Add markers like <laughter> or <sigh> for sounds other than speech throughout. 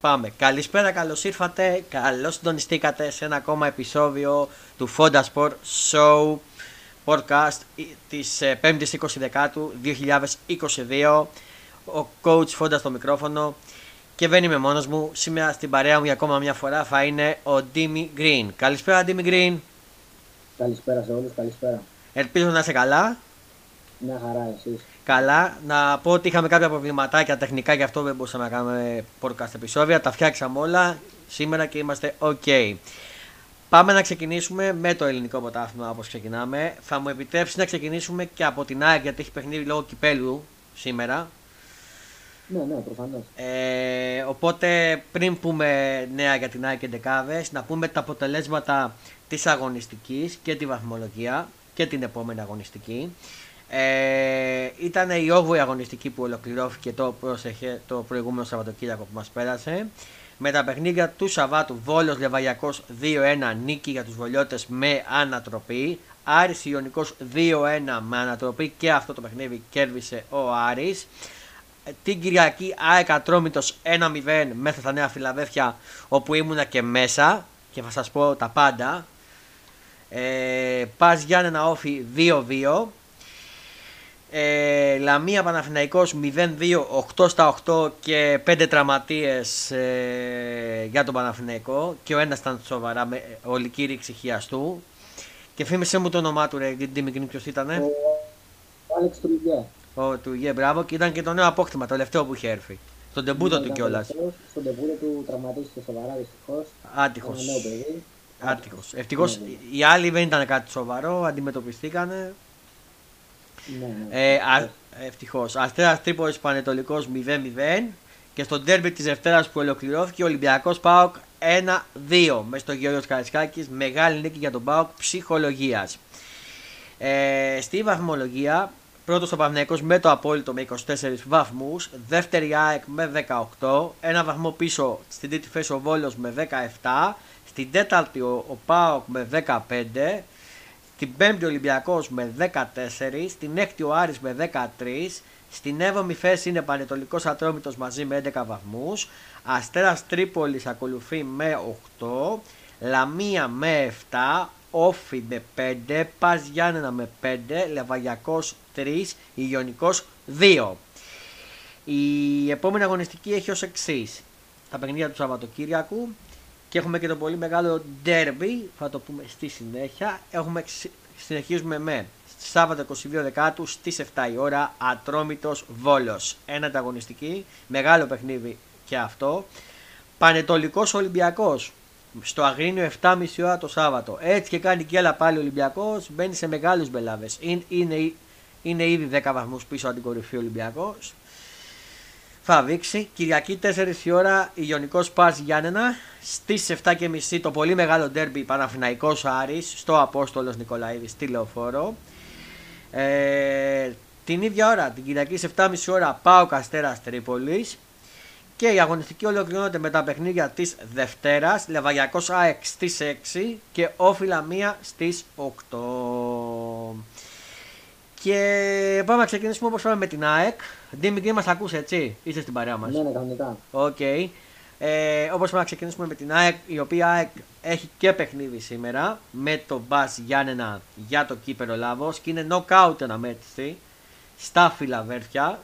Πάμε. Καλησπέρα, καλώς ήρθατε. Καλώς συντονιστήκατε σε ένα ακόμα επεισόδιο του Fonda Sport Show podcast της 5η 20 Δεκάτου 2022. Ο coach Fonda στο μικρόφωνο και δεν είμαι μόνος μου. Σήμερα στην παρέα μου για ακόμα μια φορά θα είναι ο Dimi Green. Καλησπέρα, Dimi Green. Καλησπέρα σε όλους, καλησπέρα. Ελπίζω να είσαι καλά. Μια χαρά, εσείς. Καλά. Να πω ότι είχαμε κάποια προβληματάκια τεχνικά γι' αυτό δεν μπορούσαμε να κάνουμε podcast επεισόδια. Τα φτιάξαμε όλα σήμερα και είμαστε ok. Πάμε να ξεκινήσουμε με το ελληνικό ποτάθλημα όπως ξεκινάμε. Θα μου επιτρέψεις να ξεκινήσουμε και από την ΑΕΚ γιατί έχει παιχνίδι λόγω κυπέλου σήμερα. Ναι, ναι, προφανώς. Ε, οπότε πριν πούμε νέα για την ΑΕΚ και Ντεκάβες, να πούμε τα αποτελέσματα της αγωνιστικής και τη βαθμολογία και την επόμενη αγωνιστική. Ε, ήταν η 8η αγωνιστική που ολοκληρώθηκε το, πρόσεχε, το προηγούμενο Σαββατοκύριακο που μας πέρασε. Με τα παιχνίδια του Σαββάτου Βόλος Λεβαγιακός 2-1 νίκη για τους Βολιώτες με ανατροπή. Άρης Ιωνικός 2-1 με ανατροπή και αυτό το παιχνίδι κέρδισε ο Άρης. Ε, την Κυριακή ΑΕΚ Ατρόμητος 1-0 μέσα στα Νέα Φιλαδέφια όπου ήμουνα και μέσα και θα σας πω τα πάντα. Ε, Πας Γιάννενα Όφη 2-2 ε, Λαμία Παναθηναϊκός 0-2, 8 στα 8 και 5 τραυματίες ε, για τον Παναθηναϊκό και ο ένας ήταν σοβαρά με ολική ρήξη χιαστού. Και φήμισε μου το όνομά του ρε, την μικρή ποιος ήτανε. Ο Άλεξ Τρουγέ. Ο Τρουγέ, μπράβο και ήταν και το νέο απόκτημα, το τελευταίο που είχε έρθει. Στον τεμπούτο του κιόλας. Στον τεμπούτο του τραυματίστηκε σοβαρά δυστυχώς. Άτυχος. Ένα νέο παιδί. Άτυχος. Ευτυχώς Ναι, ναι. οι άλλοι δεν ήταν κάτι σοβαρό, αντιμετωπιστήκανε. Ναι, ναι. Ε, Ευτυχώς. Αστέρα Τρίπολης Πανετολικός 0-0 και στο ντέρμπι της Δευτέρας που ολοκληρώθηκε ο Ολυμπιακός Πάοκ 1-2 μες στο Γεώργιο Καρισκάκης. Μεγάλη νίκη για τον Πάοκ ψυχολογίας. Ε, στη βαθμολογία, πρώτος ο Παναθηναϊκός με το απόλυτο με 24 βαθμούς. Δεύτερη ΑΕΚ με 18. Ένα βαθμό πίσω στην τρίτη θέση ο Βόλος με 17. Στην τέταρτη ο, ο ΠΑΟΚ με 15. Στην πέμπτη ο Ολυμπιακός με 14. Στην έκτη ο Άρης με 13. Στην έβδομη θέση είναι Πανετολικός Ατρόμητος μαζί με 11 βαθμούς. Αστέρας Τρίπολης ακολουθεί με 8. Λαμία με 7. Όφι με 5. Πας Γιάννενα με 5. Λεβαγιακός 3. Ιγιονικός 2. Η επόμενη αγωνιστική έχει ως εξής. Τα παιχνίδια του Σαββατοκύριακου και έχουμε και το πολύ μεγάλο derby, θα το πούμε στη συνέχεια. Έχουμε, συνεχίζουμε με Σάββατο 22 Δεκάτου στις 7 η ώρα Ατρόμητος Βόλος. Ένα ανταγωνιστική, μεγάλο παιχνίδι και αυτό. Πανετολικός Ολυμπιακός στο Αγρίνιο 7.30 ώρα το Σάββατο. Έτσι και κάνει και άλλα πάλι ο Ολυμπιακός, μπαίνει σε μεγάλους μπελάβες. Είναι, είναι, είναι ήδη 10 βαθμούς πίσω από την κορυφή ο Ολυμπιακός. Θα δείξει. Κυριακή 4 η ώρα Ιωνικός Πας Γιάννενα. Στις 7.30 το πολύ μεγάλο ντέρμπι Παναφυναϊκός Άρης στο Απόστολος Νικολαίδης στη Λεωφόρο. Ε, την ίδια ώρα, την Κυριακή σε 7.30 ώρα πάω Καστέρας Τρίπολης. Και η αγωνιστική ολοκληρώνεται με τα παιχνίδια της Δευτέρας. Λεβαγιακός ΑΕΚ στις 6 και Όφιλα 1 στις 8. Και πάμε να ξεκινήσουμε όπως πάμε με την ΑΕΚ. Ντίμη, μας ακούς έτσι, είσαι στην παρέα μας. Ναι, ναι, κανονικά. Οκ. Ε, όπως πάμε να ξεκινήσουμε με την ΑΕΚ, η οποία ΑΕΚ έχει και παιχνίδι σήμερα με τον ΠΑΣ Γιάννενα για το Κύπελλο Ελλάδος και είναι knockout αναμέτρηση στα Φιλαδέλφεια.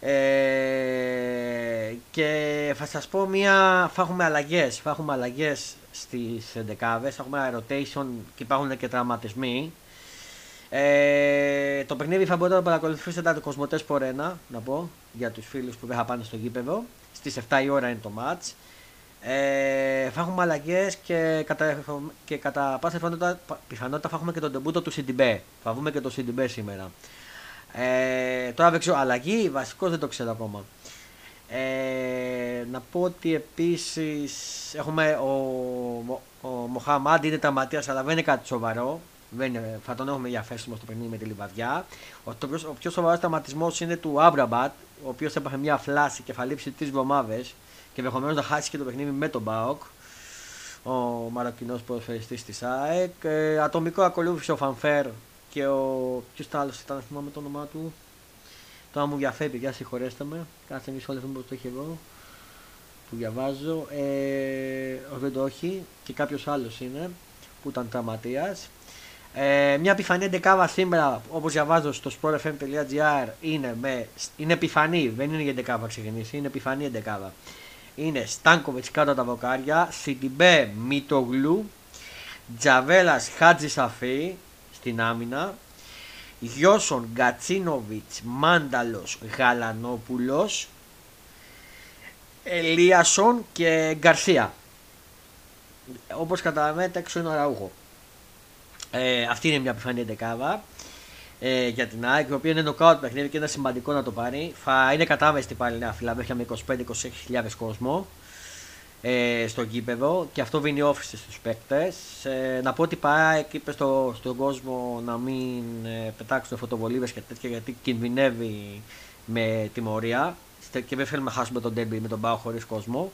Ε, και θα σας πω μία, θα έχουμε αλλαγές, θα έχουμε αλλαγές στις εντεκάδες, θα έχουμε rotation και υπάρχουν και τραυματισμοί. Ε, το παιχνίδι θα μπορείτε να το παρακολουθήσετε το Κοσμοτές Πορένα, να πω, για τους φίλους που δεν θα πάνε στο γήπεδο. Στις 7 η ώρα είναι το match. Ε, θα έχουμε αλλαγές και κατά, και κατά πάσα πιθανότητα, πιθανότητα θα έχουμε και τον τεμπούτο του Σιντιμπέ. Θα βγούμε και το Σιντιμπέ σήμερα. Ε, τώρα δεν ξέρω, αλλαγή, βασικός δεν το ξέρω ακόμα. Ε, να πω ότι επίσης έχουμε ο, ο, ο Μοχαμάντι είναι τραυματίας αλλά δεν είναι κάτι σοβαρό. Δεν είναι, θα τον έχουμε διαθέσιμο στο παιχνίδι με τη Λειβαδιά. Ο, το, ο πιο σοβαρός τραυματισμός είναι του Άμραμπατ, ο οποίος έπαθε μια θλάση και θα λείψει τρεις εβδομάδες και ενδεχομένως να χάσει και το παιχνίδι με τον ΠΑΟΚ. Ο Μαροκινός ποδοσφαιριστής της ΑΕΚ. Ε, ατομικό ακολούθησε ο Φαν Βέερτ και ο. Ποιος άλλος ήταν, θυμάμαι το όνομά του. Τώρα μου διαφεύγει, παιδιά, συγχωρέστε με. Κάτσε μισό λεπτό που το έχει εδώ. Που διαβάζω. Ε, δεν το έχει. Και κάποιος άλλος είναι που ήταν τραυματίας. Ε, μια επιφανή εντεκάβα σήμερα, όπως διαβάζω στο sportfm.gr, είναι, με, είναι επιφανή, δεν είναι για εντεκάβα ξεκινήσει, είναι επιφανή εντεκάβα. Είναι Στάνκοβιτς κάτω τα βοκάρια, Σιντιμπέ Μητογλου, Τζαβέλας Χάτζη Σαφή στην άμυνα, Γιώσον Γκατσίνοβιτς Μάνταλος Γαλανόπουλος, Ελίασον και Γκαρσία. Όπως καταλαβαίνετε έξω είναι ο Ραούχο. Ε, αυτή είναι μια επιφανή δεκάβα ε, για την ΑΕΚ, η οποία είναι νοκάουτ παιχνίδι και είναι σημαντικό να το πάρει. Θα είναι κατάμεστη πάλι νέα φιλαδέλφια με 25-26 κόσμο ε, στο γήπεδο και αυτό δίνει όφηση στους παίκτες. Ε, να πω ότι πάει είπε στο, στον κόσμο να μην ε, πετάξουν φωτοβολίδες και τέτοια γιατί κινδυνεύει με τιμωρία και δεν θέλουμε να χάσουμε τον τέμπι με τον Πάο χωρίς κόσμο.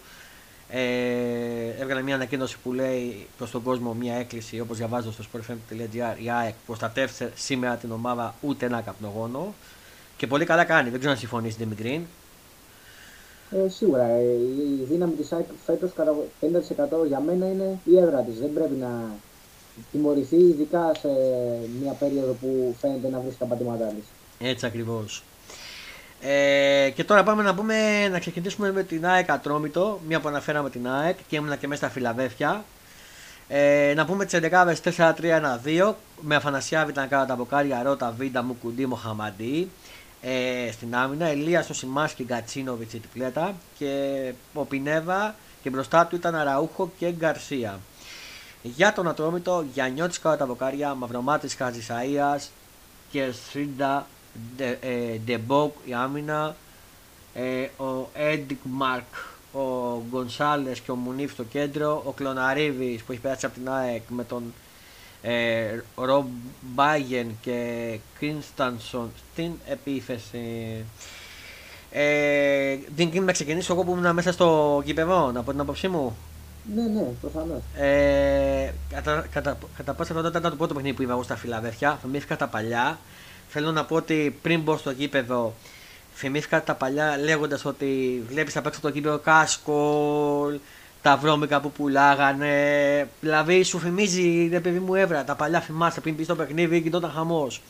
Ε, έβγαλε μια ανακοίνωση που λέει προς τον κόσμο μια έκκληση όπως διαβάζω στο sportfm.gr η ΑΕΚ προστατεύσε σήμερα την ομάδα ούτε ένα καπνογόνο και πολύ καλά κάνει. Δεν ξέρω αν συμφωνείς Δημητρή. Ε, σίγουρα. Ε, η δύναμη της ΑΕΚ φέτος κατά 50% για μένα είναι η έδρα της. Δεν πρέπει να τιμωρηθεί, ειδικά σε μια περίοδο που φαίνεται να βρίσκει τα πατήματά της. Έτσι ακριβώς. Ε, και τώρα πάμε να, πούμε, να ξεκινήσουμε με την ΑΕΚ Ατρόμητο, μία που αναφέραμε την ΑΕΚ και ήμουνα και μέσα στα Φιλαδέφια. Ε, να πούμε τις 11 4-3-1-2 με Αφανασιάβη ήταν κάτω τα μποκάρια Ρότα, Βίντα, Μουκουντή, Μοχαμαντή ε, στην άμυνα. Ελία στο Σιμάσκι, Γκατσίνοβιτ η τριπλέτα και ο Πινέβα και μπροστά του ήταν Αραούχο και Γκαρσία. Για τον Ατρόμητο, Γιαννιώτης κάτω τα μποκάρια, Μαυρομάτης Χατζησαία και Σρίντα Ντεμπόκ η άμυνα, ε, ο Έντικ Μαρκ, ο Γκονσάλες και ο Μουνίφ στο κέντρο, ο Κλωναρίβη που έχει περάσει από την ΑΕΚ με τον ε, Ρομπ Μπάγεν και Κρίνστανσον στην επίθεση. Ε, δεν να ξεκινήσω εγώ που ήμουν μέσα στο κήπεδο, να πω την άποψή μου; Ναι, ναι, προφανώς. Ε, κατά, κατά, κατά πάσα ήταν το πρώτο παιχνίδι που είδα εγώ στα Φιλαδέφια. Θυμήθηκα τα παλιά. Θέλω να πω ότι πριν μπω στο γήπεδο, θυμήθηκα τα παλιά λέγοντας ότι βλέπεις απ' έξω το γήπεδο κάσκολ, τα βρώμικα που πουλάγανε. Δηλαδή σου θυμίζει, ρε παιδί μου, έβρα. Τα παλιά θυμάσαι πριν πει στο παιχνίδι, γινόταν χαμός.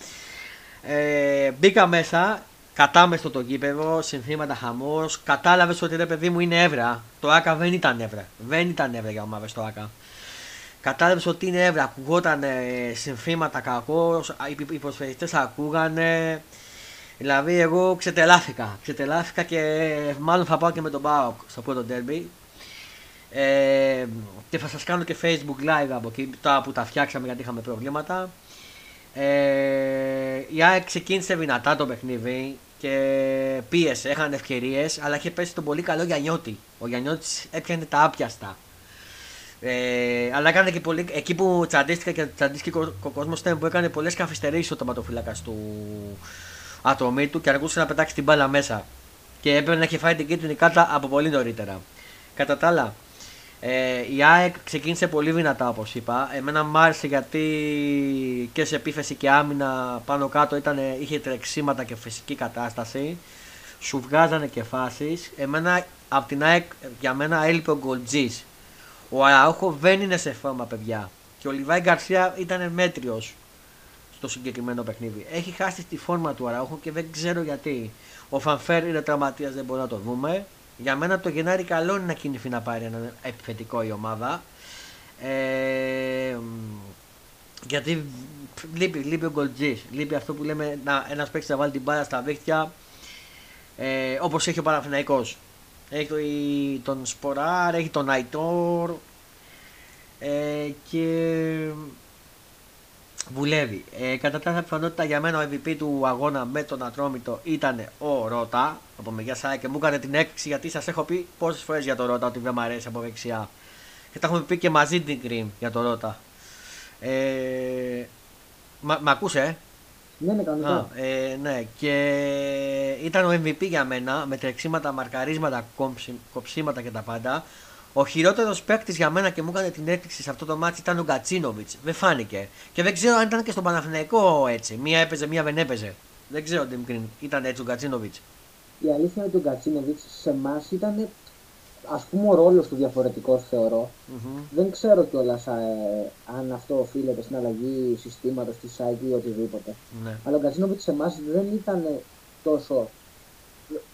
Ε, μπήκα μέσα, κατάμεστο το γήπεδο, συνθήματα χαμός. Κατάλαβες ότι ρε παιδί μου είναι έβρα. Το ΑΚΑ δεν ήταν έβρα. Δεν ήταν έβρα για ομάδες το ΑΚΑ. Κατάλαβες ότι είναι έβρα. Ακουγόταν συνθήματα κακό, οι προσφερειστέ ακούγανε. Δηλαδή, εγώ ξετελάθηκα. Ξετελάθηκα και μάλλον θα πάω και με τον Μπάουκ στο πρώτο ντέρμπι. Ε, και θα σας κάνω και facebook live από εκεί τώρα που τα φτιάξαμε γιατί είχαμε προβλήματα ε, η ΑΕΚ ξεκίνησε δυνατά το παιχνίδι και πίεσε, είχαν ευκαιρίες, αλλά είχε πέσει τον πολύ καλό Γιαννιώτη. Ο Γιαννιώτης έπιανε τα άπιαστα. Ε, αλλά έκανε και πολύ. Εκεί που τσαντίστηκε και τσαντίστηκε ο κόσμος ήταν που έκανε πολλές καθυστερήσεις ο τοματοφύλακα του ατομή του και αργούσε να πετάξει την μπάλα μέσα. Και έπρεπε να έχει φάει την κίτρινη κάρτα από πολύ νωρίτερα. Κατά τα άλλα, ε, η ΑΕΚ ξεκίνησε πολύ δυνατά όπως είπα. Εμένα μου άρεσε γιατί και σε επίθεση και άμυνα πάνω κάτω ήταν, είχε τρεξίματα και φυσική κατάσταση. Σου βγάζανε και φάσει. Εμένα από την ΑΕΚ για μένα έλειπε ο Γκολτζής. Ο Αραούχο δεν είναι σε φόρμα, παιδιά. Και ο Λιβάη Γκαρσία ήταν μέτριος στο συγκεκριμένο παιχνίδι. Έχει χάσει τη φόρμα του Αραούχο και δεν ξέρω γιατί. Ο Φανφέρ είναι τραυματίας, δεν μπορούμε να το δούμε. Για μένα το Γενάρη καλό είναι να κινηθεί να πάρει ένα επιθετικό η ομάδα. Ε, γιατί λείπει, λείπει ο Γκολτζής. Λείπει αυτό που λέμε να, ένας παίκτης να βάλει την μπάλα στα δίχτυα ε, όπως έχει ο Παναθηναϊκός. Έχει τον Σποράρ, έχει τον Αϊτόρ ε, και βουλεύει. Ε, κατά τα πιθανότητα για μένα ο MVP του αγώνα με τον Ατρόμητο ήταν ο Ρότα από μεριά Σάι και μου έκανε την έκπληξη γιατί σας έχω πει πόσες φορές για τον Ρότα ότι δεν μου αρέσει από δεξιά. Και τα έχουμε πει και μαζί την Κρυμ για τον Ρότα. Ε, μα, μ' ακούσε, ε; Ναι, ναι, κανονικά. Ε, ναι, και ήταν ο MVP για μένα με τρεξίματα, μαρκαρίσματα, κοψίματα και τα πάντα. Ο χειρότερος παίκτης για μένα και μου έκανε την έκπληξη σε αυτό το μάτι ήταν ο Γκατσίνοβιτς. Δεν φάνηκε. Και δεν ξέρω αν ήταν και στον Παναθηναϊκό έτσι. Μία έπαιζε, μία δεν έπαιζε. Δεν ξέρω, Ντίμκριν, ήταν έτσι ο Γκατσίνοβιτς. Η αλήθεια είναι ότι ο Γκατσίνοβιτς σε εμάς ήταν ας πούμε ο ρόλος του διαφορετικός θεωρώ. Mm-hmm. Δεν ξέρω κιόλας ε, αν αυτό οφείλεται στην αλλαγή συστήματος της ΣΑΙΚ ή οτιδήποτε. Ναι. Αλλά ο Γκατσίνοβιτς σε εμάς δεν ήταν τόσο.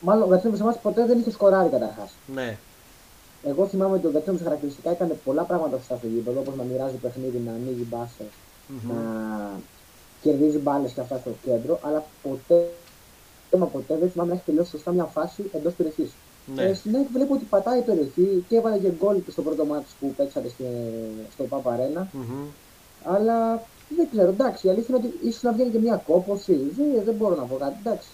Μάλλον ο Γκατσίνοβιτς σε εμάς ποτέ δεν είχε σκοράρει καταρχάς. ναι. Εγώ θυμάμαι ότι ο Γκατσίνοβιτς χαρακτηριστικά έκανε πολλά πράγματα στο γήπεδο, όπως να μοιράζει παιχνίδι, να ανοίγει μπάσε, Μμμ. να κερδίζει μπάλες και αυτά στο κέντρο, αλλά ποτέ, μα ποτέ δεν θυμάμαι να έχει τελειώσει σωστά μια φάση εντός περιοχής. Ναι. Ε, στην ΑΕΚ βλέπω ότι πατάει η περιοχή και έβαλε και γκολ στο πρώτο μάτι που παίξατε στη, στο Παπα Αρένα. Μμμ. Αλλά δεν ξέρω, εντάξει, η αλήθεια είναι ότι ίσως να βγαίνει και μια κόπωση. Δεν, δεν μπορώ να πω κάτι, εντάξει.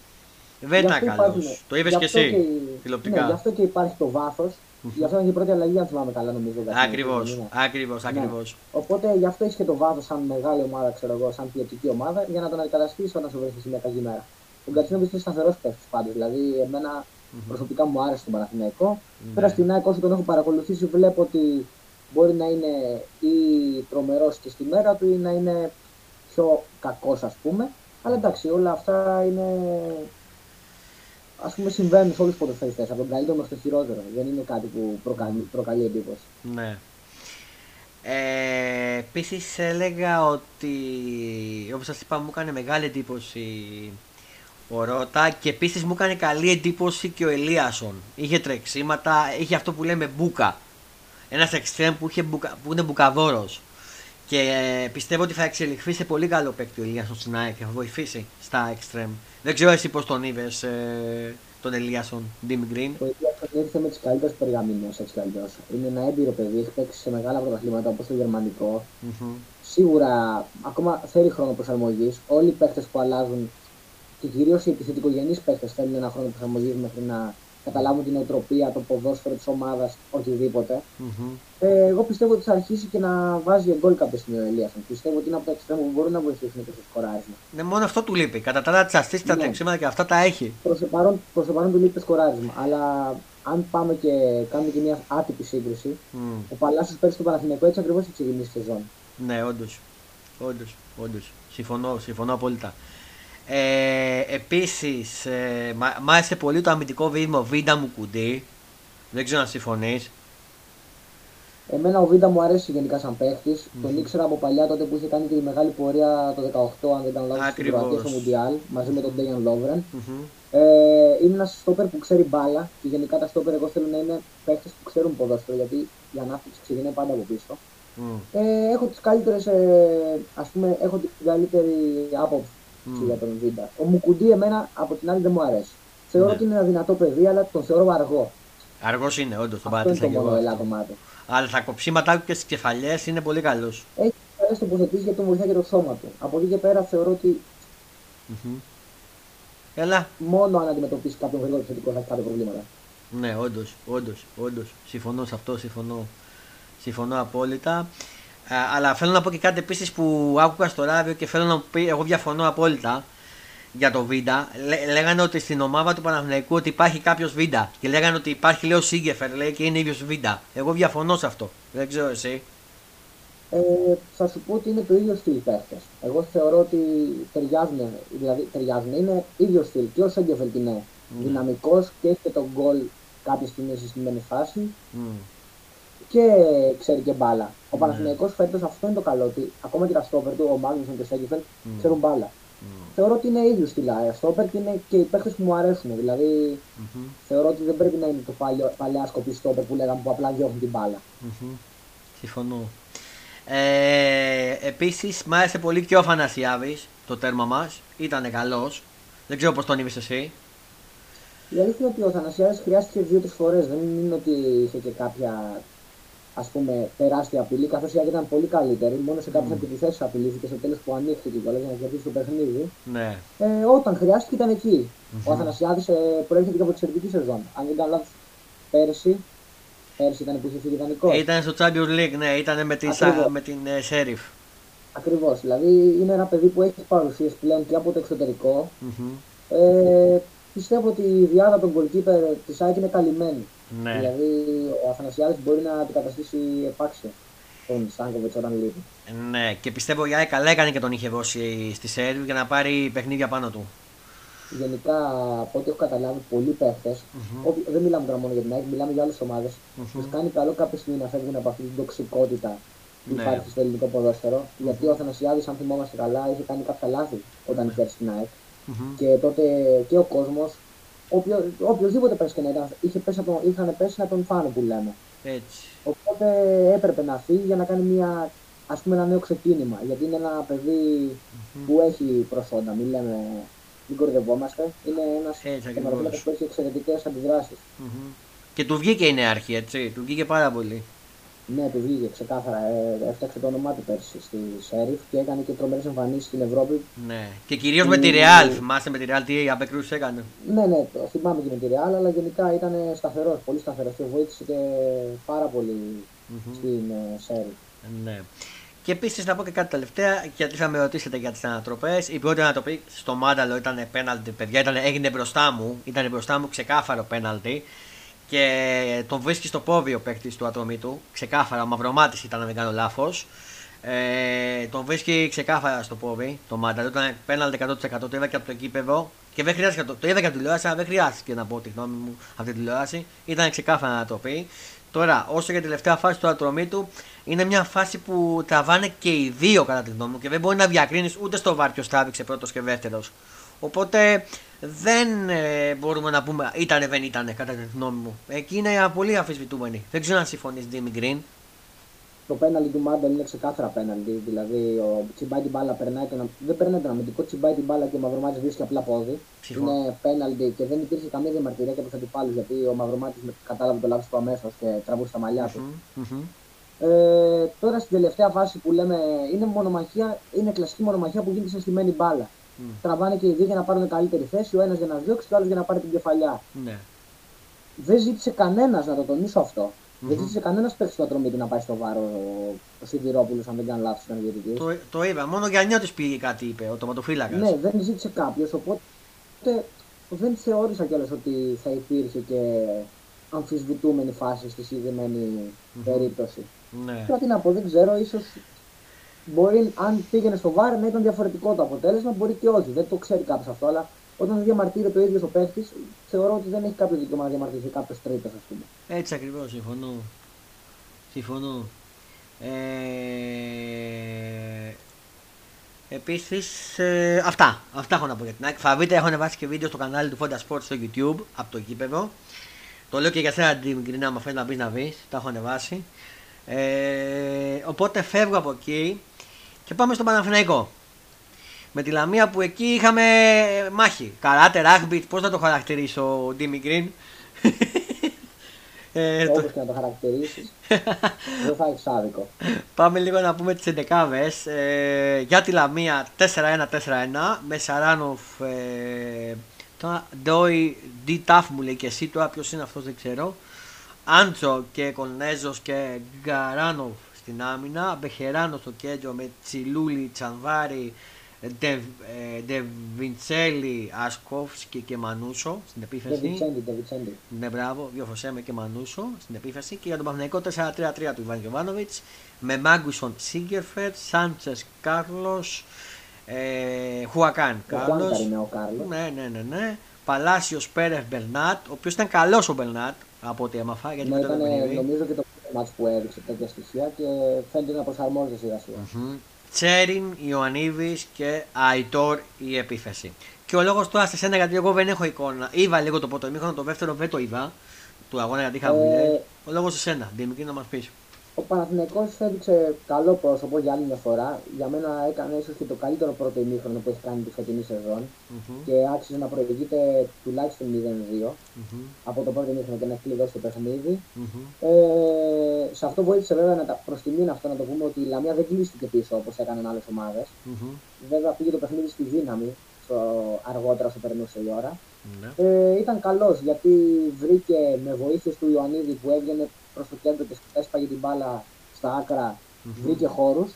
Δεν Γι' ήταν αυτό καλός. υπάρχουν- Το είπες γι' και αυτό εσύ. η- τηλεοπτικά. Ναι, γι' αυτό και υπάρχει το βάθος. Γι' αυτό ήταν και η πρώτη αλλαγή, αν θυμάμαι καλά, νομίζω. ο Γκατσίνοβιτς, Ακριβώς. δεν είναι. Ακριβώς. Ακριβώς. Οπότε γι' αυτό έχει και το βάθος σαν μεγάλη ομάδα, ξέρω εγώ, σαν ποιοτική ομάδα, για να τον αντικαταστήσει όταν σου βρεθεί σε μια κακή μέρα. Ο Γκατσίνοβιτ είναι σταθερός παίκτης πάντως. Δηλαδή, εμένα προσωπικά μου άρεσε τον Παναθηναϊκό. Ναι. Πέρα στην ΑΕΚ, όσο τον έχω παρακολουθήσει, βλέπω ότι μπορεί να είναι ή τρομερός και στη μέρα του ή να είναι πιο κακός, ας πούμε. Αλλά εντάξει, όλα αυτά είναι. Α πούμε, συμβαίνουν σε όλους τους ποδοσφαιριστές. Από τον καλύτερο μέχρι το χειρότερο. Δεν είναι κάτι που προκαλεί, προκαλεί εντύπωση. Ναι. Ε, Επίσης έλεγα ότι όπως σας είπα μου έκανε μεγάλη εντύπωση ο Ρώτα και επίσης μου έκανε καλή εντύπωση και ο Ελίασον. Είχε τρεξίματα, είχε αυτό που λέμε μπούκα. Ένας εξτρέμ που, είχε μπουκα, που είναι μπουκαδόρος. Και ε, πιστεύω ότι θα εξελιχθεί σε πολύ καλό παίκτη ο Ελίασον στην ΑΕΚ και θα βοηθήσει στα εξτρέμ. Δεν ξέρω εσύ πώς τον είδες ε, τον Ελίασον, Ντίμι Γκριν. Ο Ιδιάκον ήρθε με τι καλύτερε περγαμίνε έτσι κι αλλιώς. Είναι ένα έμπειρο παιδί, έχει παίξει σε μεγάλα πρωταθλήματα όπως το γερμανικό. Μμμ. Σίγουρα ακόμα θέλει χρόνο προσαρμογής. Όλοι οι παίχτε που αλλάζουν και κυρίως οι επιθετικογενείς παίχτε θέλουν ένα χρόνο προσαρμογή μέχρι να καταλάβουν την οτροπία, το ποδόσφαιρο της ομάδας, οτιδήποτε. Μμμ. Ε, εγώ πιστεύω ότι θα αρχίσει και να βάζει γκολ κάποια στιγμή ο Ελίασον. Πιστεύω ότι είναι από τα εξτρέμου που μπορούν να βοηθήσουν και στο σκοράρισμα. Ναι, μόνο αυτό του λείπει. Κατά τα άλλα, τις αστήσει, τα Ναι. τρεξίματα και αυτά τα έχει. Προς το παρόν, προς το παρόν του λείπει το σκοράρισμα. Αλλά αν πάμε και κάνουμε και μια άτυπη σύγκριση, Μμ. ο Παλάσιος πέρυσι στο Παναθηναϊκό έτσι ακριβώς έχει ξεκινήσει τη σεζόν. Ναι, όντως. Όντως, όντως. Συμφωνώ, συμφωνώ απόλυτα. Ε, Επίσης, ε, μ' μ' άρεσε πολύ το αμυντικό βήμα Βίντα μου κουντί. Δεν ξέρω αν συμφωνείς. Εμένα ο Βίντα μου αρέσει γενικά σαν παίχτης. Τον ήξερα από παλιά τότε που είχε κάνει και τη μεγάλη πορεία το 18, αν δεν κάνω λάθος, στην Ακριβώς. Κροατία στο Μουντιάλ μαζί με τον Ντέιαν Λόβρεν. Ε, είναι ένας στόπερ που ξέρει μπάλα και γενικά τα στόπερ εγώ θέλω να είναι παίχτε που ξέρουν ποδόσφαιρο γιατί η ανάπτυξη ξεκινάει πάντα από πίσω. Ε, έχω τις καλύτερες, ε, ας πούμε, έχω την καλύτερη άποψη Μμ. για τον Βίντα. Ο Μουκουντή εμένα από την άλλη δεν μου αρέσει. Θεωρώ Ναι. ότι είναι ένα δυνατό παιδί, αλλά τον θεωρώ αργό. Αργός είναι, όντως, τον Αυτό είναι παρατήρησα το και μόνο εγώ. ελάττωμά του. Αλλά τα κοψίματά του και στις κεφαλιές είναι πολύ καλός. Έχει καλές τοποθετήσεις γιατί τον βοηθάει και το σώμα του. Από εκεί και πέρα θεωρώ ότι Έλα. μόνο αν αντιμετωπίσει κάποιον γρήγορο επιθετικό θα έχει κάποια προβλήματα. Ναι, όντως, όντως, όντως. Συμφωνώ σε αυτό, συμφωνώ. Συμφωνώ απόλυτα. Α, αλλά θέλω να πω και κάτι επίσης που άκουγα στο ράδιο και θέλω να μου πει, εγώ διαφωνώ απόλυτα για το Βίντα. Λέ- λέγανε ότι στην ομάδα του Παναθηναϊκού ότι υπάρχει κάποιος Βίντα. Και λέγανε ότι υπάρχει, λέει, ο Σίγκεφερ, λέει, και είναι ίδιος Βίντα. Εγώ διαφωνώ σε αυτό. Δεν ξέρω εσύ. Ε, θα σου πω ότι είναι το ίδιο στυλ παίχτες. Εγώ θεωρώ ότι ταιριάζουν, δηλαδή ταιριάζουν, είναι ίδιος στυλ. Και ο Σέγκεφελτ είναι Ναι. δυναμικός και έχει και τον γκολ κάποια στιγμή σε συγκεκριμένη φάση Μμ. και ξέρει και μπάλα. Ναι. Ο Παναθηναϊκός φέτος αυτό είναι το καλό ότι ακόμα και τα στόπερ του, ο Μάγνουσον και ο Σέγκεφελτ, Ναι. ξέρουν μπάλα. Θεωρώ ότι είναι ίδιος στυλ. ε, Στόπερ και είναι και οι παίχτε που μου αρέσουν. Δηλαδή Μμμ. θεωρώ ότι δεν πρέπει να είναι το παλιό, παλιά σκοπή στόπερ που λέγαμε που απλά διώχνουν την μπάλα. Μμμ. Συμφωνώ. Ε, Επίσης, μ' άρεσε πολύ και ο Αφανασιάδη το τέρμα μας. Ήταν καλός. Δεν ξέρω πώς τον είδες εσύ. Η αλήθεια είναι ότι ο Θανασιάδης χρειάστηκε δύο-τρεις φορές. Δεν είναι ότι είχε και κάποια ας πούμε, τεράστια απειλή, καθώς η ΑΕΚ ήταν πολύ καλύτερη. Μόνο σε κάποιες mm. επιθέσει απειλήθηκε στο τέλος που ανοίχθηκε κιόλας για να κερδίσει το παιχνίδι. Ναι. Ε, όταν χρειάστηκε ήταν εκεί. Ο Αθανασιάδης ε, προέρχεται και από τη σερβική σεζόν. Αν δεν κάνω λάθος, πέρσι, πέρσι ήταν που είχε φύγει ιδανικός. Ήταν στο Champions League, ναι, ήταν με, τη, Ακριβώς. με την ε, Sheriff. Ακριβώς. Δηλαδή είναι ένα παιδί που έχει παρουσίες πλέον και από το εξωτερικό. Μμμ. Ε, πιστεύω ότι η διάδα των goalkeeper της ΑΕΚ είναι καλυμμένη. Ναι. Δηλαδή ο Αθανασιάδης μπορεί να αντικαταστήσει επάξιο τον Σάνκοβιτς όταν λείπει. Ναι, και πιστεύω για καλά έκανε και τον είχε δώσει στη Σέρβη για να πάρει παιχνίδια πάνω του. Γενικά, από ό,τι έχω καταλάβει, πολλοί παίχτες, Μμμ. δεν μιλάμε τώρα μόνο για την ΑΕΚ, μιλάμε για άλλες ομάδες, Μμμ. τους κάνει καλό κάποια στιγμή να φεύγουν από αυτή την τοξικότητα που Ναι. υπάρχει στο ελληνικό ποδόσφαιρο. Γιατί ο Αθανασιάδης, αν θυμόμαστε καλά, είχε κάνει κάποια λάθη όταν είχε έρθει στην ΑΕΚ. Μμμ. Και τότε και ο κόσμος, οποιο, οποιοδήποτε πέσει και να ήταν, είχε πέσει από, είχαν πέσει να τον φάνε που λέμε. Έτσι. Οπότε έπρεπε να φύγει για να κάνει μια, ας πούμε, ένα νέο ξεκίνημα. Γιατί είναι ένα παιδί που έχει προσόντα, μην λέμε, μην κορδευόμαστε. Είναι ένας Έτσι ακριβώς. τερματοφύλακα που έχει εξαιρετικές αντιδράσεις. Μμμ. Και του βγήκε η νεάρχη, έτσι. Του βγήκε πάρα πολύ. Ναι, του βγήκε ξεκάθαρα. Ε, έφτιαξε το όνομά του πέρσι στη Σέριφ και έκανε και τρομερές εμφανίσεις στην Ευρώπη. Ναι. Και κυρίως με τη Real. Θυμάστε με τη Real τι απεκρούσει έκανε; Ναι, ναι, το θυμάμαι και με τη Real, αλλά γενικά ήταν σταθερός, πολύ σταθερός και βοήθησε και πάρα πολύ Μμμ. στην ε, Σέριφ. Ναι. Και επίσης να πω και κάτι τελευταία, γιατί θα με ρωτήσετε για τις ανατροπές. Η πρώτη ανατροπή στο Μάνταλο ήταν πέναλτι, παιδιά. Ήταν, έγινε μπροστά μου. Ήταν μπροστά μου ξεκάθαρο πέναλτι. Και τον βρίσκει στο πόδι ο παίκτης του ατομίτου. Ξεκάθαρα, ο Μαυρομάτης ήταν, αν δεν κάνω λάθος. Ε, τον βρίσκει ξεκάθαρα στο πόδι το Μάνταλο. Ήταν πέναλτι 100%. Το είδα και από το κήπεδο. Και δεν χρειάστηκε, το, το είδα και από τη τηλεόραση, αλλά δεν χρειάστηκε να πω τη γνώμη μου από την τηλεόραση. Ήταν ξεκάθαρα ανατροπή. Τώρα, όσο για τη τελευταία φάση του ατρωμίτου, είναι μια φάση που τραβάνε και οι δύο κατά τη γνώμη μου και δεν μπορεί να διακρίνεις ούτε στο βάρ ποιο τράβηξε πρώτος και δεύτερος. Οπότε δεν ε, μπορούμε να πούμε ήτανε δεν ήτανε κατά τη γνώμη μου. Εκεί είναι πολύ αμφισβητούμενη. Δεν ξέρω αν συμφωνείς, Ντίμι Γκριν. Το πέναλτι του Μάντελ είναι ξεκάθαρα πέναλτι. Δηλαδή, ο τσιμπάει την μπάλα, περνάει τον, δεν περνάει τον αμυντικό, τσιμπάει την μπάλα και ο Μαυρομάτης βρίσκει απλά πόδι. Συμφωνώ. Είναι πέναλτι και δεν υπήρχε καμία διαμαρτυρία και από τους αντιπάλους γιατί ο Μαυρομάτης κατάλαβε το λάθος του αμέσως και τραβούσε τα μαλλιά του. Μμμ, μμμ. Ε, τώρα στην τελευταία φάση που λέμε είναι μονομαχία, είναι κλασική μονομαχία που γίνεται σε στημένη μπάλα. Μμ. Τραβάνε και οι δύο για να πάρουν καλύτερη θέση, ο ένας για να διώξει και ο άλλος για να πάρει την κεφαλιά. Ναι. Δεν ζήτησε κανένας, να το τονίσω αυτό. Δεν Μμμ. ζήτησε κανένας παίκτη του ατρωμίτη να πάει στο βάρο ο, ο Σιδηρόπουλος, αν δεν κάνω λάθος, ήταν διαιτητή. Το, το είδα. Μόνο για νιώτη πήγε κάτι, είπε ο τοματοφύλακας. Ναι, δεν ζήτησε κάποιος, οπότε δεν θεώρησα κιόλας ότι θα υπήρχε και αμφισβητούμενη φάση στη συγκεκριμένη περίπτωση. ναι. Τώρα τι να πω, δεν ξέρω, ίσως μπορεί αν πήγαινε στο βάρ να ήταν διαφορετικό το αποτέλεσμα, μπορεί και όχι. Δεν το ξέρει κάποιος αυτό, αλλά όταν δεν διαμαρτύρεται ο ίδιος ο παίχτη, θεωρώ ότι δεν έχει κάποιο δικαίωμα να διαμαρτυρηθεί κάποιος τρίτος, ας πούμε. Έτσι ακριβώς, συμφωνώ. Συμφωνώ. Ε, επίσης, ε, αυτά. Αυτά έχω να πω για την ΑΕΚ. Θα βρείτε, έχω ανεβάσει και βίντεο στο κανάλι του Fonda Sports στο YouTube, από το γήπεδο. Το λέω και για σένα, Dream Green, άμα θέλει να μπει να δεις. Τα έχω ανεβάσει. Ε, οπότε φεύγω από εκεί και πάμε στο Παναθηναϊκό. Με τη Λαμία που εκεί είχαμε μάχη. Καράτε, ράγμπι, πώς να το χαρακτηρίσω, Ντίμι Green. <laughs> ε, το- Όπω και να το χαρακτηρίσεις, <laughs> δεν θα έχεις άδικο. Πάμε λίγο να πούμε τις εντεκάβες. Ε, για τη Λαμία 4-1-4-1 με Σαράνοφ, ε, τώρα Ντόι, Ντι Τάφ μου λέει και εσύ τώρα ποιος είναι αυτός δεν ξέρω. Άντζο και Κολνέζος και Γκαράνοφ στην άμυνα. Μπεχεράνο στο κέντρο με Τσιλούλη, Τσανβάρη, Ντε, ε, Ντεβιντσέλη, Ασκόφσκι και Μανούσο στην Δεν επίθεση. Βιτσέντι, δεν Βιτσέντι. Ναι, μπράβο, δύο Φωσέμε και Μανούσο στην επίθεση. Και για τον Παναγενικό 4-3-3 του Ιβάν Γιοβάνοβιτ. Με Μάγκουσον Σίγκερφερτ, Σάντσες Κάρλος, ε, Χουακάν Ο Χουάνκαρ Κάρλο. είναι ο Κάρλος. Ναι, ναι, ναι. ναι. Παλάσιος Πέρεφ Μπερνάτ, ο οποίος ήταν καλός ο Μπερνάτ από ό,τι έμαθα. Γιατί Ναι, μετά το ήταν παιχνίδι. νομίζω και το μάτς που έδειξε τέτοια στοιχεία και φαίνεται να προσαρμόζεται σιγά σιγά. Μμμ. Τσέριν, Ιωαννίδης και Αϊτόρ η επίθεση. Και ο λόγος τώρα σε σένα γιατί εγώ δεν έχω εικόνα. Είδα λίγο το πρώτο ημίχρονο, το δεύτερο δεν το είδα. Του αγώνα γιατί είχα Ε, δουλειέ. Ο λόγος σε σένα, Δημητρή, να μας πεις. Ο Παναθηναϊκός έδειξε καλό πρόσωπο για άλλη μια φορά. Για μένα έκανε ίσως και το καλύτερο πρώτο ημίχρονο που έχει κάνει τη φετινή σεζόν και άξιζε να προηγείται τουλάχιστον 0-2 από το πρώτο ημίχρονο και να έχει κλειδώσει το παιχνίδι. Ε, σε αυτό βοήθησε βέβαια να τα προς τιμήν αυτό να το πούμε ότι η Λαμία δεν κλείστηκε πίσω όπως έκαναν άλλες ομάδες. Βέβαια πήγε το παιχνίδι στη δύναμη στο, αργότερα όσο περνούσε η ώρα. Ναι. Ε, ήταν καλός γιατί βρήκε με βοήθειες του Ιωαννίδη που έβγαινε προς το κέντρο και έσπαγε την μπάλα στα άκρα, βρήκε χώρους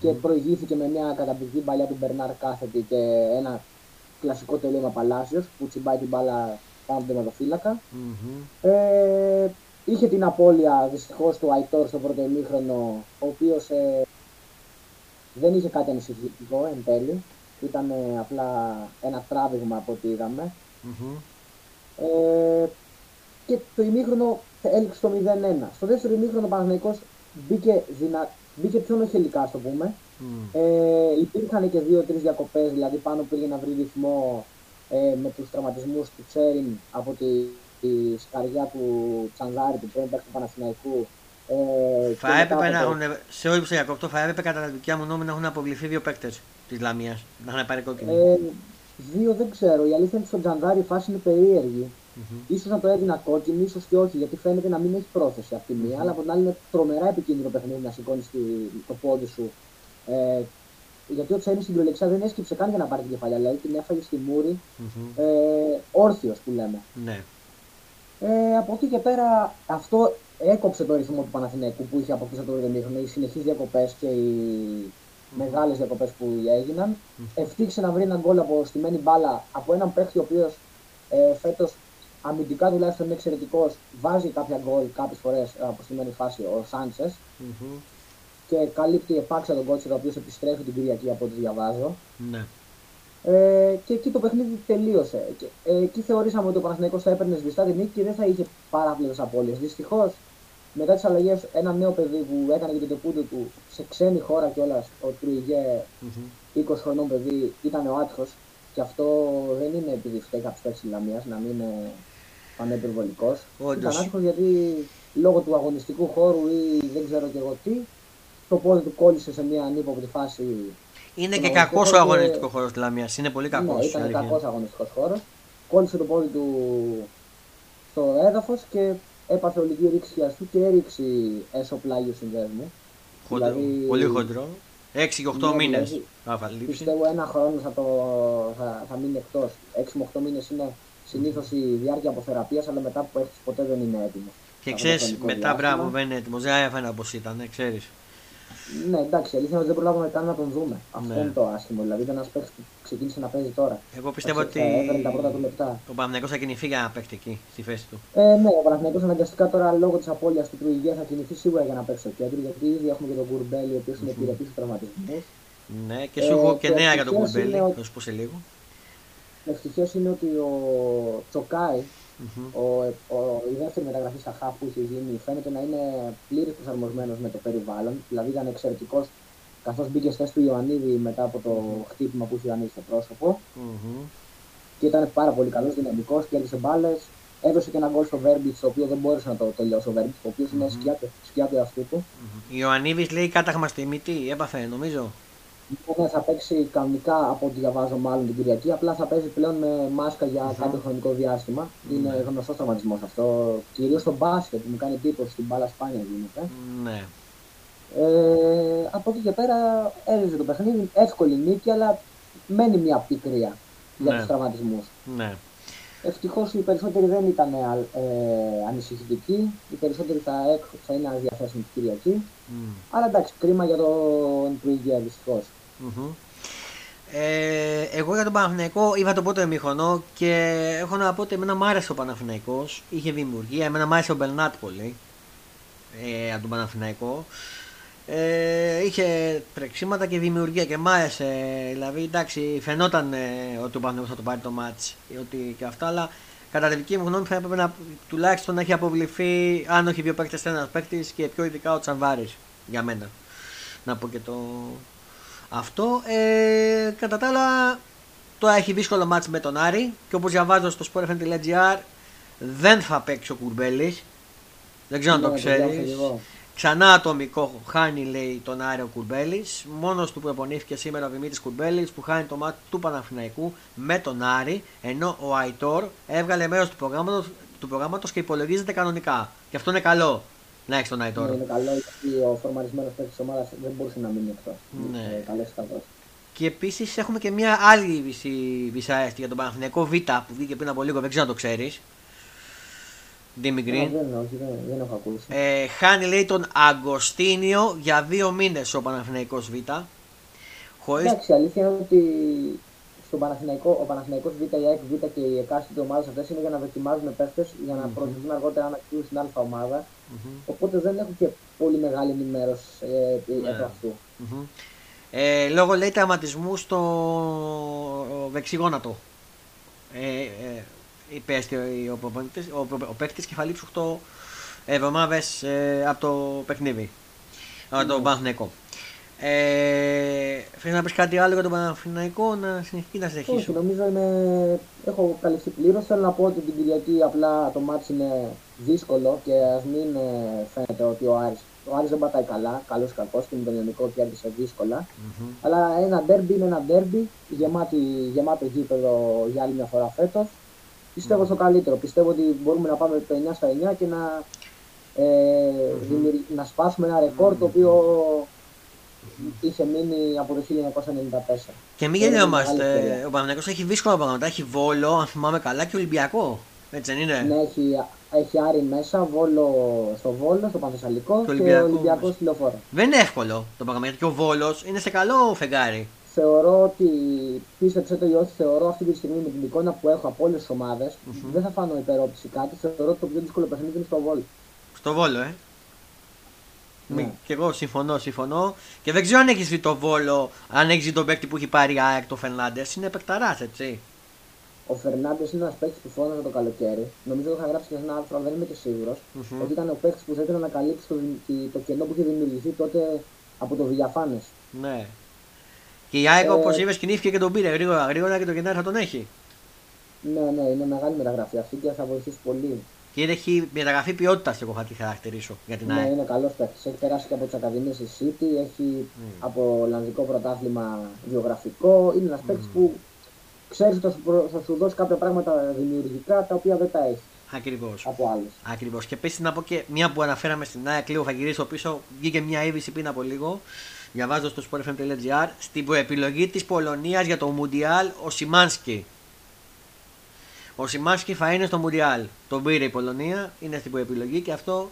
και προηγήθηκε με μια καταπληκτική παλιά του Μπερνάρ κάθετη και ένα κλασικό τελείωμα Παλάσιος που τσιμπάει την μπάλα πάνω από τον τερματοφύλακα. Μμμ. Ε, είχε την απώλεια δυστυχώς του Αϊτόρ στο πρώτο ημίχρονο, ο οποίος ε, δεν είχε κάτι ανησυχητικό εν τέλει. Ήταν ε, απλά ένα τράβηγμα από ό,τι είδαμε. Μμμ. Ε, και το ημίχρονο έληξε το 0-1. Στο δεύτερο ημίχρονο ο Παναθηναϊκός μπήκε, δυνα... μπήκε πιο νοχελικά, ας το πούμε. Μμ. Ε, υπήρχαν και δύο-τρεις διακοπές, δηλαδή πάνω πήγε να βρει ρυθμό ε, με τους τραυματισμούς του Τσέριν από τη, τη σκαριά του Τσανδάρη, του πρώην παίκτη του Παναθηναϊκού. Ε, και Θα μετά έπρεπε από να το- έχουν. Σε όλη που σε διακόπτω, θα έπρεπε κατά τα δικιά μου νόμη να έχουν αποβληθεί δύο παίκτες της Λαμίας. Να έχουν πάρει κόκκινη. Ε, δύο δεν ξέρω. Η αλήθεια είναι ότι στον Τζανδάρη η φάση είναι περίεργη. Μμμ. Ίσως να το έδινα κόκκινη, ίσως και όχι, γιατί φαίνεται να μην έχει πρόθεση αυτή η μία. Αλλά από την άλλη είναι τρομερά επικίνδυνο παιχνίδι να σηκώνεις το πόδι σου. Ε, γιατί ο Τσέρι στην κυριολεξία δεν έσκυψε καν για να πάρει την κεφαλιά. Δηλαδή την έφαγε στη μούρη Μμμ. ε, όρθιος που λέμε. Ναι. Ε, από εκεί και πέρα αυτό έκοψε το ρυθμό του Παναθηναϊκού που είχε αποκτήσει το ημίχρονο, οι συνεχείς διακοπές και οι μεγάλες διακοπές που έγιναν. Ευτύχησε να βρει έναν γκολ από στημένη μπάλα από έναν παίχτη ο οποίος ε, φέτος αμυντικά τουλάχιστον είναι εξαιρετικός, βάζει κάποια γκολ κάποιες φορές από στημένη φάση ο Σάντσες Μμμ. και καλύπτει επάξια τον κότσιρα ο οποίος επιστρέφει την Κυριακή από ό,τι διαβάζω. Ναι. Ε, και εκεί το παιχνίδι τελείωσε. Και, ε, εκεί θεωρήσαμε ότι ο Παναθηναϊκός θα έπαιρνε σβηστά την νίκη και δεν θα είχε παράπλευρες απώλειες. Δυστυχώς, μετά τις αλλαγές, ένα νέο παιδί που έκανε και το τεπούντο του σε ξένη χώρα κιόλας, ο Τρουιγέ, Μμμ. 20 χρονών παιδί, ήταν ο Άτυχος. Και αυτό δεν είναι επειδή φταίει κάποιος παίκτη τη Λαμία, να μην είναι πανεπιβολικός. Όντως. Ήταν άτυχο γιατί λόγω του αγωνιστικού χώρου ή δεν ξέρω και εγώ τι, το πόδι του κόλλησε σε μια ανύποπτη φάση Είναι Τον και αγωνιστικό κακός ο χώρο και- αγωνιστικός χώρος της Λαμίας. Είναι πολύ κακός. ναι, ήταν κακός αγωνιστικός χώρος. Κόλλησε το πόδι του στο έδαφος και έπαθε ολική ρήξη χιαστού και έριξε έσω πλάγιο συνδέσμου. δηλαδή- Πολύ χοντρό. 6 και 8 Ναι, μήνες δηλαδή, θα λείψει. Πιστεύω ένα χρόνο θα, το, θα, θα μείνει εκτός. 6 με 8 μήνες είναι συνήθως η διάρκεια αποθεραπείας, αλλά μετά που έχει ποτέ δεν είναι έτοιμος. Και Αυτό το ξέρει, χρονικό μετά διάστημα. μπράβο, δεν είναι έτοιμος. Δεν έφανε όπω ήταν, ξέρεις. Ναι, εντάξει, η αλήθεια είναι ότι δεν προλάβαμε καν να τον δούμε. Αυτό Ναι. είναι το άσχημο. Δηλαδή ήταν ένας παίκτης που ξεκίνησε να παίζει τώρα. Εγώ πιστεύω Θα- ότι θα Έφερε τα πρώτα του λεπτά. ο Παναγενικό θα κινηθεί για να παίξει εκεί, στη θέση του. Ε, ναι, ο Παναθηναϊκός αναγκαστικά τώρα λόγω της απώλειας του Τρουιγέ θα κινηθεί σίγουρα για να παίξει στο κέντρο. Γιατί ήδη έχουμε και τον Κουρμπέλη, ο οποίος είναι επιρρεπής στους τραυματισμού. Ναι, και Ε, σου έχω και και νέα για τον ευτυχώς Κουρμπέλη, είναι ότι- θα σου πω σε λίγο. Ευτυχώ είναι ότι ο Τσοκάη, Μμμ. ο, ο, η δεύτερη μεταγραφή στα χαφ που είχε γίνει, φαίνεται να είναι πλήρω προσαρμοσμένος με το περιβάλλον. Δηλαδή ήταν εξαιρετικός καθώς μπήκε στη θέση του Ιωαννίδη μετά από το χτύπημα που είχε ο Ιωαννίδη στο πρόσωπο. Μμμ. Και ήταν πάρα πολύ καλός, δυναμικός, κέρδισε μπάλες. Έδωσε και ένα γκολ στο Βέρμπιτς, το οποίο δεν μπόρεσε να το τελειώσει ο Βέρμπιτς, ο οποίος είναι σκιά, του- σκιά του εαυτού του. Μμμ. Ιωαννίδης λέει κάταγμα στη μύτη, έπαθε νομίζω. Ναι, θα παίξει κανονικά από ό,τι διαβάζω μάλλον την Κυριακή. Απλά θα παίζει πλέον με μάσκα για κάποιο χρονικό διάστημα. Είναι γνωστός τραυματισμός αυτό. Κυρίως στο μπάσκετ που μου κάνει εντύπωση στην μπάλα σπάνια γίνεται. Ναι. Ε, από εκεί και πέρα έριζε το παιχνίδι. Εύκολη νίκη, αλλά μένει μια πικρία για Ναι. τους τραυματισμούς. Ναι. Ευτυχώς οι περισσότεροι δεν ήταν ε, ανησυχητικοί. Οι περισσότεροι θα, έκ- θα είναι διαθέσιμοι την Κυριακή. Μμ. Αλλά εντάξει, κρίμα για τον Τουίγκερ δυστυχώς. Μμμ. Ε, εγώ για τον Παναθηναϊκό είδα το πρώτο εμίχρονο και έχω να πω ότι εμένα μου άρεσε ο Παναθηναϊκός. Είχε δημιουργία, εμένα μου άρεσε ο Μπερνάτ πολύ ε, από τον Παναθηναϊκό. Ε, είχε τρεξίματα και δημιουργία και μ' άρεσε. Δηλαδή, εντάξει, φαινόταν ε, ότι ο Παναθηναϊκός θα το πάρει το μάτς ότι και αυτά, αλλά κατά τη δική μου γνώμη θα έπρεπε να, τουλάχιστον να έχει αποβληθεί, αν όχι δύο παίκτες, ένας παίκτης και πιο ειδικά ο Τσανβάρης για μένα. Να πω και το, αυτό. Ε, κατά τα άλλα, τώρα έχει δύσκολο μάτς με τον Άρη και όπως διαβάζω στο sportfm.gr δεν θα παίξει ο Κουρμπέλης. Δεν ξέρω αν το Ναι, το διάβασα ξέρεις. και εγώ. Ξανά ατομικό χάνει λέει τον Άρη ο Κουρμπέλης. Μόνος του προπονήθηκε σήμερα ο Δημήτρης Κουρμπέλης που χάνει το μάτι του Παναθηναϊκού με τον Άρη ενώ ο Αϊτόρ έβγαλε μέρος του προγράμματος, του προγράμματος και υπολογίζεται κανονικά. Και αυτό είναι καλό να έχεις τον Αϊτόρ. Ναι, είναι καλό γιατί ο φορμαρισμένος παίκτης της ομάδας δεν μπορούσε να μείνει εκτός. Ναι. Ε, Καλό καθώ. Και επίσης έχουμε και μια άλλη βυση- δυσαρέσκεια για τον Παναθηναϊκό Β που βγήκε πριν από λίγο, δεν ξέρω αν το ξέρεις. Ντίμι Γκριν. Δεν, όχι, δεν, δεν έχω ακούσει. Ε, χάνει λέει τον Αγκοστίνιο για δύο μήνες ο Παναθηναϊκός Β. Χωρίς... Εντάξει, η αλήθεια είναι ότι στον Παναθηναϊκό, ο Παναθηναϊκός Β, η ΑΕΚ Β και οι εκάστοτε ομάδε αυτές είναι για να δοκιμάζουν παίχτε για να Μμμ. προωθηθούν αργότερα αν ακτιβούν στην Α ομάδα. Μμμ. Οπότε δεν έχω και πολύ μεγάλη ενημέρωση ε, επί Ναι. επ' αυτού. Μμμ. Ε, λόγω λέει τραυματισμού στο δεξιγόνατο. Ε, ε, υπέστη ο, ο, προπονητής- ο, προ- ο παίκτης και θα λείψει 8 εβδομάδες ε, από το παιχνίδι. Από τον Ναι. Παναθηναϊκό. Ε, θέλεις να πεις κάτι άλλο για τον Παναθηναϊκό να συνεχίσει να Όχι, συνεχίσω; νομίζω είναι... έχω καλυφθεί πλήρως. Θέλω να πω ότι την Κυριακή απλά το μάτς είναι δύσκολο και ας μην ε, φαίνεται ότι ο Άρης, ο Άρης δεν πατάει καλά, καλός ή κακός και με τον Ιωνικό κέρδισε δύσκολα. Μμμ. Αλλά ένα ντέρμπι είναι ένα ντέρμπι, γεμάτη, γεμάτο γήπεδο για άλλη μια φορά φέτος. Πιστεύω στο καλύτερο. Πιστεύω ότι μπορούμε να πάμε το 9 στα 9 και να, ε, δημιουργ- να σπάσουμε ένα ρεκόρ το οποίο είχε μείνει από το 1994. Και μην Είναι μεγάλη γελιόμαστε. ευκαιρία. Ο Παναθηναϊκός έχει δύσκολα πράγματα. Έχει Βόλο, αν θυμάμαι καλά, και Ολυμπιακό. Έτσι δεν είναι; Ναι, έχει, έχει Άρη μέσα, Βόλο στο Βόλο, στο Πανθεσσαλικό και Ολυμπιακός Ολυμπιακός μέσα. στη Λεωφόρο. Δεν είναι εύκολο το πράγμα γιατί και ο Βόλος είναι σε καλό φεγγάρι. Θεωρώ ότι, πίστεψε το ή όχι, θεωρώ αυτή τη στιγμή με την εικόνα που έχω από όλες τις ομάδες, Μμμ. δεν θα φάνω υπερόπτωση κάτι. Θεωρώ ότι το πιο δύσκολο παιχνίδι είναι στο Βόλο. Στο Βόλο, ε. Ναι. Μη- Και εγώ συμφωνώ, συμφωνώ. Και δεν ξέρω αν έχεις δει το Βόλο, αν έχεις δει τον παίκτη που έχει πάρει η ΑΕΚ, το Φερνάντες. Είναι παικταρά, έτσι. Ο Φερνάντες είναι ένας παίκτης που φώναζε το καλοκαίρι. Νομίζω ότι είχα γράψει και σε ένα άρθρο, αλλά δεν είμαι και σίγουρος. Μμμ. Ότι ήταν ο παίκτης που θα ήθελε να καλύψει το, τη- το κενό που είχε δημιουργηθεί τότε από το Βηγιαφάνε. Ναι. Και η ΑΕΚ, Ε, όπω είπες, κινήθηκε και τον πήρε γρήγορα, γρήγορα και το Γενάρη θα τον έχει. Ναι, ναι, είναι μεγάλη μεταγραφή αυτή και θα βοηθήσει πολύ. Και έχει μεταγραφή ποιότητας, εγώ θα τη χαρακτηρίσω για την Ναι, ΑΕΚ. είναι καλός παίκτης. Έχει περάσει και από τις Ακαδημίες της City, έχει από Ολλανδικό πρωτάθλημα βιογραφικό. Είναι ένας παίκτης που ξέρεις ότι θα σου, προ- θα σου δώσει κάποια πράγματα δημιουργικά τα οποία δεν τα έχεις Ακριβώς. από άλλου. Ακριβώς. Και επίση να πω και μια που αναφέραμε στην ΑΕΚ, λίγο θα γυρίσω πίσω. Βγήκε μια είδηση πριν από λίγο. Διαβάζω στο sportfm.gr. Στην προεπιλογή της Πολωνίας για το Μουντιάλ ο Σιμάνσκι. Ο Σιμάνσκι θα είναι στο Μουντιάλ. Τον πήρε η Πολωνία, είναι στην προεπιλογή και αυτό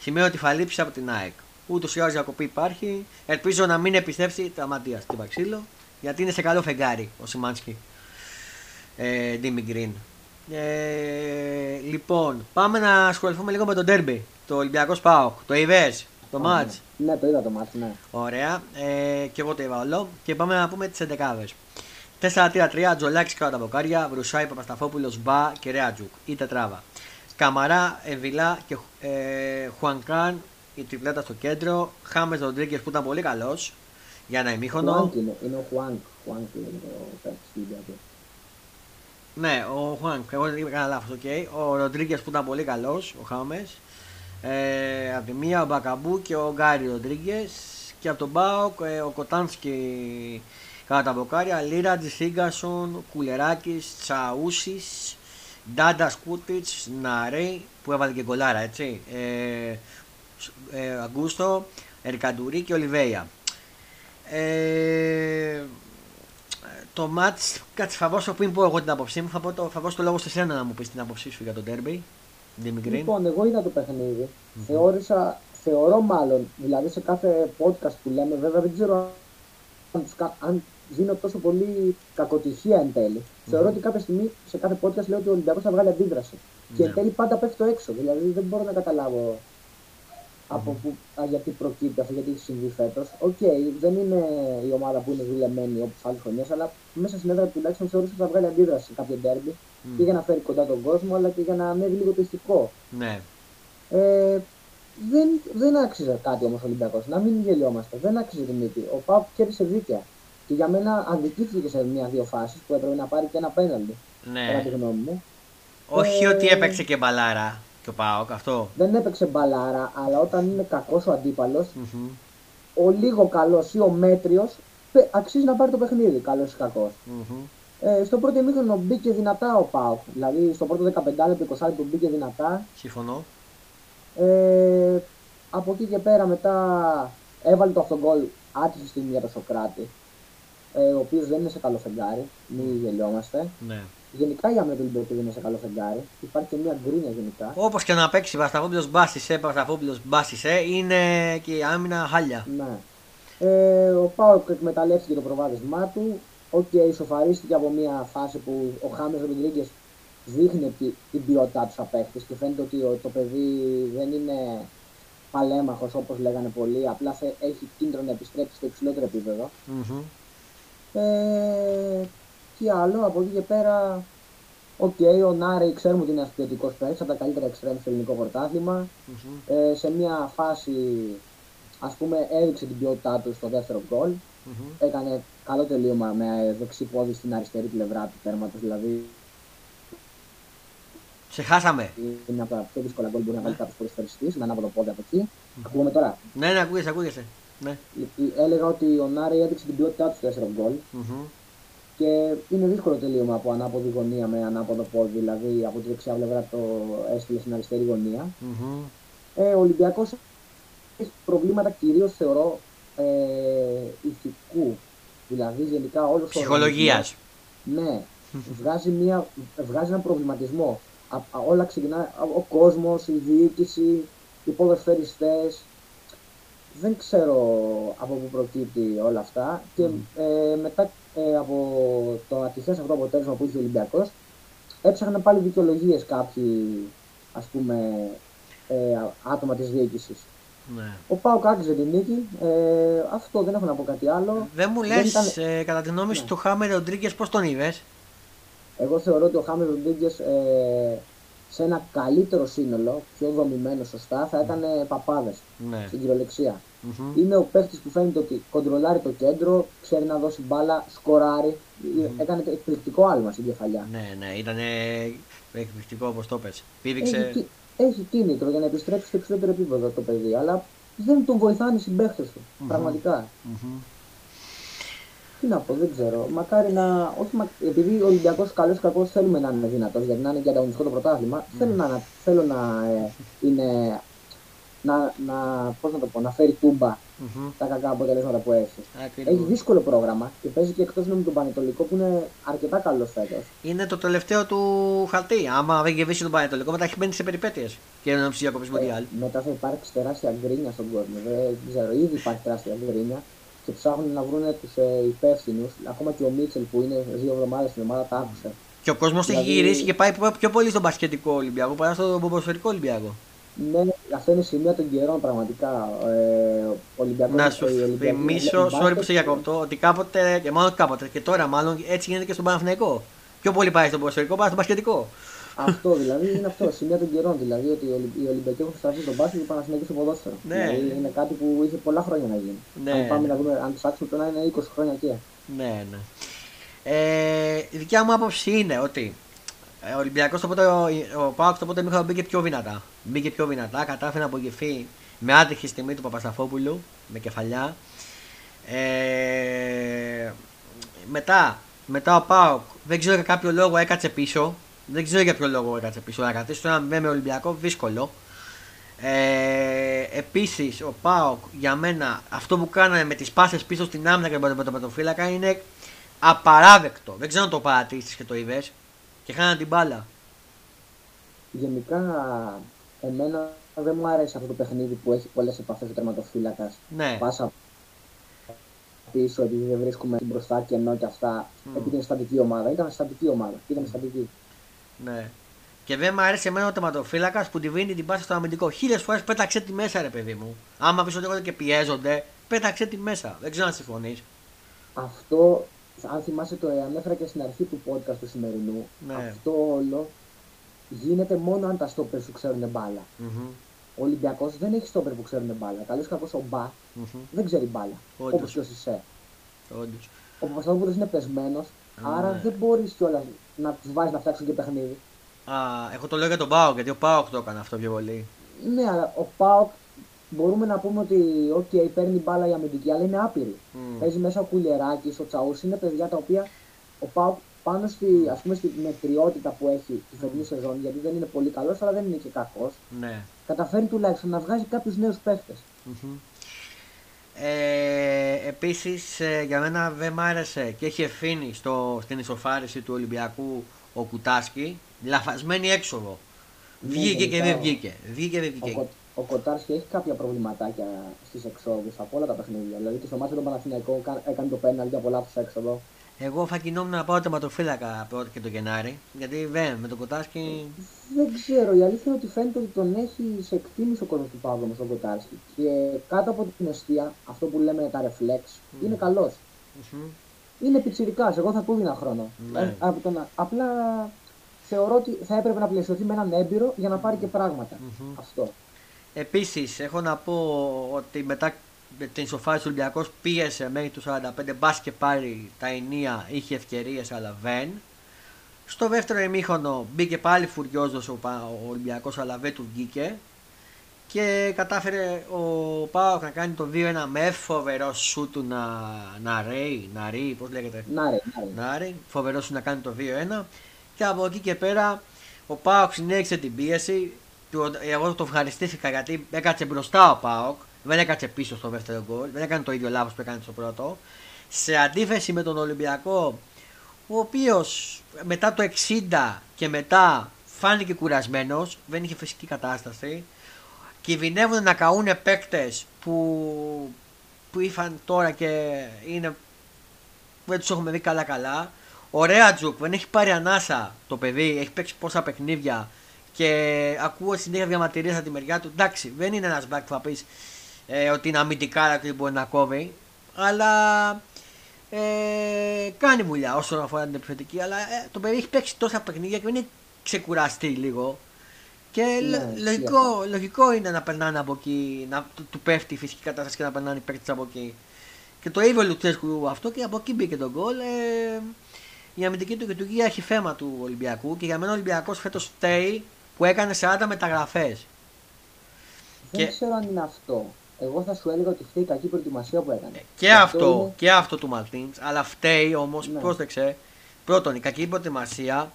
σημαίνει ότι θα λείψει από την ΑΕΚ. Ούτως ή άλλως διακοπή υπάρχει. Ελπίζω να μην επιστρέψει τραυματία στην Παξίλο γιατί είναι σε καλό φεγγάρι ο Σιμάνσκι. Ε, Ντίμι Γκριν. Ε, λοιπόν, πάμε να ασχοληθούμε λίγο με το ντέρμπι. Το Ολυμπιακό Σπάοκ. Το είδε, το μάτ. Ναι, το είδα το μάτι, ναι. Ωραία. Ε, και εγώ το είδα όλο. Και πάμε να πούμε τι 11 4-3-3, Τζολάκη κάτω τα μποκάρια, Βρουσάη, Παπασταφόπουλο, Μπα και Ρέατζουκ. Η τετράβα. Καμαρά, Εβιλά και ε, Χουανκάν, η τριπλέτα στο κέντρο. Χάμε Ροντρίγκε που ήταν πολύ καλό για ένα ημίχρονο. Χουάνκ είναι, είναι ο Χουάνκ. Χουάνκ είναι το παίκτη του Ολυμπιακού. Ναι, ο Χουάνκ, εγώ δεν έκανα λάθος, οκ. Ο Ροντρίγκες που ήταν πολύ καλός, ο Χάμες. Ε, από τη μία ο Μπακαμπού και ο Γκάρι Ροντρίγκες. Και από τον Μπάοκ ε, ο Κοτάνσκι κατά τα μποκάρια. Λίρατζ, Σίγκασον, Κουλεράκης, Τσαούσης, Ντάντα Κούτιτ, Ναρέι που έβαλε και γκολάρα έτσι. Ε, ε, Αγκούστο, Ερκαντουρί και Ολιβέια. Ε, το match, κάτσε θα δώσω πριν πω εγώ την άποψή μου, θα, πω το, θα δώσω το λόγο σε σένα να μου πεις την άποψή σου για το derby. Ντίμι Γκριν. Λοιπόν, εγώ είδα το παιχνιδι Θεώρησα, θεωρώ μάλλον, δηλαδή σε κάθε podcast που λέμε, βέβαια δεν ξέρω αν, τους κα- αν δίνω τόσο πολύ κακοτυχία εν τέλει. Θεωρώ ότι κάποια στιγμή σε κάθε podcast λέω ότι ο Ολυμπιακός θα βγάλει αντίδραση. Και Ναι. εν τέλει πάντα πέφτει το έξω. Δηλαδή δεν μπορώ να καταλάβω από πού, α, γιατί προκύπτει αυτό, γιατί έχει συμβεί φέτος. Οκ, δεν είναι η ομάδα που είναι δουλεμένη όπως άλλες χρονιές, αλλά μέσα στην έδρα τουλάχιστον θεωρούσα ότι θα βγάλει αντίδραση σε κάποιο ντέρμπι Μμ. και για να φέρει κοντά τον κόσμο, αλλά και για να ανέβει λίγο το ηθικό. Ναι. Ε, δεν, δεν άξιζε κάτι όμως ο Ολυμπιακός. Να μην γελιόμαστε. Δεν άξιζε την νίκη. Ο ΠΑΟΚ κέρδισε δίκαια. Και για μένα αδικήθηκε σε μία-δύο φάσεις που έπρεπε να πάρει και ένα πέναλτι. Κατά τη ναι. γνώμη μου. Όχι Ε, ότι έπαιξε και μπαλάρα και ο Πάοκ, αυτό. Δεν έπαιξε μπαλάρα, αλλά όταν είναι κακός ο αντίπαλος, Μμμ. ο λίγο καλός ή ο μέτριος αξίζει να πάρει το παιχνίδι, καλός ή κακός. Μμμ. Ε, στο πρώτο ημίχρονο μπήκε δυνατά ο Πάουκ. Δηλαδή στο πρώτο 15 λεπτό, 20 λεπτό μπήκε δυνατά. Συμφωνώ. Ε, από εκεί και πέρα μετά έβαλε το αυτογκολ άτυχη στιγμή για τον Σοκράτη. Ε, ο οποίος δεν είναι σε καλό φεγγάρι, μην γελιόμαστε. Ναι. Γενικά η άμυνα του Ολυμπιακού δεν είναι σε καλό φεγγάρι. Υπάρχει και μια γκρίνια γενικά. Όπως και να παίξει Βασταφόπουλο μπάσισε, Βασταφόπουλο μπάσισε, είναι και η άμυνα χάλια. Ναι. Ε, ο Πάοκ εκμεταλλεύτηκε το προβάδισμά του. Ο οκ, okay, σοφαρίστηκε από μια φάση που ο Χάμες Ροντρίγκες δείχνει τη, την ποιότητά τους σαν παίχτη και φαίνεται ότι το παιδί δεν είναι παλέμαχος όπως λέγανε πολλοί, απλά θε, έχει κίνητρο να επιστρέψει στο υψηλότερο επίπεδο. Mm-hmm. Ε, τι άλλο, από εκεί και πέρα, OK, okay, ο Ναρέι ξέρουμε ότι είναι ένας ποιοτικός παίκτης από τα καλύτερα εξτρέμ στο ελληνικό πρωτάθλημα. Mm-hmm. Ε, σε μια φάση, ας πούμε, έδειξε την ποιότητά του στο δεύτερο γκολ. Mm-hmm. Έκανε καλό τελείωμα με δεξί πόδι στην αριστερή πλευρά του τέρματος, δηλαδή σε χάσαμε. είναι από τα πιο δύσκολα γκολ που μπορεί να βάλει κάποιος ποδοσφαιριστής, με ανάποδο πόδι από εκεί. Ακούγομαι τώρα. Ναι, ναι, ακούγεσαι, ακούγεσαι. Ναι. Έλεγα ότι ο Νάρη έδειξε την ποιότητά του στο 4 γκολ Mm-hmm. Και είναι δύσκολο τελείωμα από ανάποδη γωνία με ανάποδο πόδι, δηλαδή από τη δεξιά πλευρά το έστειλε στην αριστερή γωνία. Mm-hmm. Ε, ο Ολυμπιακός έχει προβλήματα κυρίως θεωρώ ε, ηθικού. Δηλαδή γενικά όλος ο Ψυχολογίας. οργανισμός, Ναι, βγάζει, μια, βγάζει έναν προβληματισμό. Α, α, όλα ξεκινά, ο κόσμος, η διοίκηση, οι ποδοσφαιριστές. Δεν ξέρω από πού προκύπτει όλα αυτά. Και ε, μετά ε, από το ατυχές αυτό αποτέλεσμα που είχε ο Ολυμπιακός, έψαχναν πάλι δικαιολογίες κάποιοι, ας πούμε, ε, άτομα της διοίκησης. Ναι. Ο Πάο άξιζε την νίκη. Ε, αυτό δεν έχω να πω κάτι άλλο. Δεν μου λες, Δεν ήταν- ε, κατά τη γνώμη σου, Ναι. του Χάμε Ροντρίγκες πώς τον είδες; Εγώ θεωρώ ότι ο Χάμε Ροντρίγκες ε, σε ένα καλύτερο σύνολο, πιο δομημένο σωστά, θα έκανε παπάδες Ναι. στην κυριολεξία. Μμμ. Είναι ο παίκτης που φαίνεται ότι κοντρολάρει το κέντρο, ξέρει να δώσει μπάλα, σκοράρει. Έκανε εκπληκτικό άλμα στην κεφαλιά. Ναι, ναι, ήταν εκπληκτικό όπως το πες. Έχει, Πήδηξε. κι- έχει κίνητρο για να επιστρέψει στο υψηλότερο επίπεδο το παιδί, αλλά δεν τον βοηθάνε οι συμπαίχτες του. Πραγματικά. Μμμ. Τι να πω, δεν ξέρω. Μακάρι να. Όχι, μα... επειδή ο Ολυμπιακός καλός ή κακός θέλουμε να είναι δυνατός, γιατί να είναι και ανταγωνιστικό το πρωτάθλημα, θέλω να, θέλω να ε, είναι. Να, να, πώς να το πω, να φέρει τούμπα Μμμ. τα κακά αποτελέσματα που έχει. Ακριβώς. Έχει δύσκολο πρόγραμμα και παίζει και εκτός με τον Πανετολικό που είναι αρκετά καλός φέτος. Είναι το τελευταίο του χαρτί. Άμα δεν κερδίσει τον Πανετολικό, μετά έχει μπαίνει σε περιπέτειες. Και να ψήσει διακοπή Μοντιάλ. μετά θα υπάρξει τεράστια γκρίνια στον κόσμο. Δεν ξέρω, ήδη υπάρχει τεράστια γκρίνια και ψάχνουν να βρουν τους ε, υπεύθυνους. Ακόμα και ο Μίτσελ που είναι δύο εβδομάδες στην ομάδα τα άκουσε. Και ο κόσμος έχει Δηλαδή- γυρίσει και πάει πιο πολύ στον μπασκετικό Ολυμπιακό παρά στον ποδοσφαιρικό Ολυμπιακό. Ναι, αυτά είναι σημεία των καιρών πραγματικά. Ε, ο Ολυμπιακός, Να σου ε, οι Ολυμπιακοί θυμίσω, βλέπουν sorry μπάσκετ που σε διακόπτω, ότι κάποτε, και μόνο κάποτε, και τώρα μάλλον έτσι γίνεται και στον Παναθηναϊκό. Πιο πολύ πάει στον ποδοσφαιρικό παρά στον μπασκετικό. Αυτό δηλαδή είναι αυτό, σημεία των καιρών. Δηλαδή ότι οι Ολυ- οι Ολυμπιακοί έχουν σταθεί στον μπάσκετ και οι Παναθηναϊκοί στο ποδόσφαιρο. Ναι. Δηλαδή είναι κάτι που είχε πολλά χρόνια να γίνει. Ναι. Αν πάμε να δούμε, αν ψάξουμε τώρα είναι 20 χρόνια και. Ναι, ναι. Ε, η δικιά μου άποψη είναι ότι ε, ο Ολυμπιακός το πρώτο, ο Πάοκ το πρώτο μήχρονο μπήκε πιο δυνατά. Μπήκε πιο δυνατά, κατάφερε να απογευθεί με άτυχη στιγμή του Παπασταφόπουλου, με κεφαλιά. Ε, μετά, μετά ο Πάοκ δεν ξέρω για κάποιο λόγο έκατσε πίσω. Δεν ξέρω για ποιο λόγο έκατσε πίσω. Να κρατήσει το ένα με με Ολυμπιακό δύσκολο. Ε, Επίσης, ο Πάοκ για μένα αυτό που κάνανε με τις πάσες πίσω στην άμυνα και με τον τερματοφύλακα είναι απαράδεκτο. Δεν ξέρω αν το παρατήσει και το είδες. Και χάνανε την μπάλα. Γενικά, εμένα δεν μου άρεσε αυτό το παιχνίδι που έχει πολλές επαφές ο τερματοφύλακας. Ναι, Πάσα πίσω επειδή δεν βρίσκουμε την μπροστά και ενώ και αυτά. Μμ. Επειδή είναι στατική ομάδα. Ήταν στατική ομάδα. Ήταν στατική. Ναι. Και δεν μου αρέσει εμένα ο τερματοφύλακας που τη βίνει την πάσα στο αμυντικό. Χίλιες φορές πέταξε τη μέσα, ρε παιδί μου. Άμα πεις ότι και πιέζονται, πέταξε τη μέσα. Δεν ξέρω αν συμφωνείς. Αυτό, αν θυμάσαι το ανέφερα και στην αρχή του podcast του σημερινού, Ναι. αυτό όλο γίνεται μόνο αν τα στόπερ σου ξέρουν μπάλα. Ο Ολυμπιακός δεν έχει στόπερ που ξέρουν μπάλα. Καλό ή κακό ο Μπα δεν ξέρει μπάλα. Όντως. Όπω και ο Σισε. Όντως. Ο Παπασταθόπουλο είναι πεσμένος, Α, άρα ναι. δεν μπορείς κιόλας να τους βάζεις να φτιάξουν και παιχνίδι. Α, εγώ το λέω για τον Πάοκ, γιατί ο Πάοκ το έκανε αυτό πιο πολύ. Ναι, αλλά ο Πάοκ μπορούμε να πούμε ότι okay, παίρνει μπάλα η αμυντική, αλλά είναι άπειρη. Μμ. Παίζει μέσα ο Κουλεράκης, ο Τσαούς, είναι παιδιά τα οποία ο Πάοκ πάνω στη, ας πούμε, στη μετριότητα που έχει τη φετινή σεζόν, γιατί δεν είναι πολύ καλός, αλλά δεν είναι και κακός, Ναι. καταφέρει τουλάχιστον να βγάζει κάποιους νέους παίχτες. Μμμ. Ε, επίσης ε, για μένα δεν μ' άρεσε και έχει ευθύνη στο, στην ισοφάριση του Ολυμπιακού ο Κουτάσκι λαφασμένη έξοδο Ναι, βγήκε και γενικά, δεν ο- βγήκε βγήκε δεν Ο, βγήκε Κο, ο Κοτάρσκι έχει κάποια προβληματάκια στις εξόδους από όλα τα παιχνίδια. Δηλαδή και στο μάτι του Παναθηναϊκού κα- έκανε το πέναλτι από λάθο έξοδο. Εγώ θα κινόμουν να πάω τερματοφύλακα πρώτα και το Γενάρη. Γιατί δεν, με τον Κοτάσκι. Δεν ξέρω. Η αλήθεια είναι ότι φαίνεται ότι τον έχει σε εκτίμηση ο κόσμος του Παύλου με τον Κοτάσκι. Και κάτω από την αιστεία, αυτό που λέμε τα reflex, Mm. είναι καλός. Μμμ. Είναι πιτσιρικάς. Εγώ θα του έδινα χρόνο. Ναι. Ε, από τον... Απλά θεωρώ ότι θα έπρεπε να πλαισιωθεί με έναν έμπειρο για να πάρει και πράγματα. Μμμ. Αυτό. Επίσης, έχω να πω ότι μετά την ισοφάριση του Ολυμπιακός πίεσε μέχρι του 45 μπας και πάρει τα ενία, είχε ευκαιρίες, αλλά δεν. Στο δεύτερο ημίχρονο μπήκε πάλι φουριόζος ο, Πα- ο Ολυμπιακός, αλλά δεν του βγήκε. Και κατάφερε ο Πάοκ να κάνει το 2-1 με φοβερό σου του να, να ρέει, να ρέει, πώς λέγεται; Να ρε, να ρε. Νάρη, φοβερό σου να κάνει το 2-1. Και από εκεί και πέρα ο Πάοκ συνέχισε την πίεση. Του- Εγώ το ευχαριστήθηκα γιατί έκατσε μπροστά ο Πάοκ. Δεν έκατσε πίσω στο δεύτερο γκολ. Δεν έκανε το ίδιο λάθος που έκανε στο πρώτο. Σε αντίθεση με τον Ολυμπιακό, ο οποίος μετά το 60 και μετά φάνηκε κουρασμένος, δεν είχε φυσική κατάσταση. Κινδυνεύουν να καούνε παίκτες που, που ήρθαν τώρα και είναι δεν τους έχουμε δει καλά καλά. Ο Ρέατζουκ δεν έχει πάρει ανάσα το παιδί, έχει παίξει πόσα παιχνίδια και ακούω συνέχεια διαμαρτυρίες από τη μεριά του. Εντάξει, δεν είναι ένας μπακ που θα πεις ε, ότι είναι αμυντικά και μπορεί να κόβει, αλλά ε, κάνει δουλειά όσον αφορά την επιθετική. Αλλά ε, το παιδί έχει παίξει τόσα παιχνίδια και δεν έχει ξεκουραστεί λίγο. Και Ναι, λο- ισχύει λογικό, λογικό είναι να περνάνε από εκεί, να του, του πέφτει η φυσική κατάσταση και να περνάνε οι παίκτες από εκεί. Και το είπε ο Λουτσέσκου αυτό και από εκεί μπήκε το γκολ. Ε, η αμυντική του λειτουργία έχει θέμα του Ολυμπιακού και για μένα ο Ολυμπιακός φέτος φταίει που έκανε 40 μεταγραφές. Δεν Και- ξέρω αν είναι αυτό. Εγώ θα σου έλεγα ότι φταίει η κακή προετοιμασία που έκανε. Και αυτό, είναι- και αυτό του Μαλτίν, αλλά φταίει όμως, Ναι. πρόσεξε, πρώτον η κακή προετοιμασία.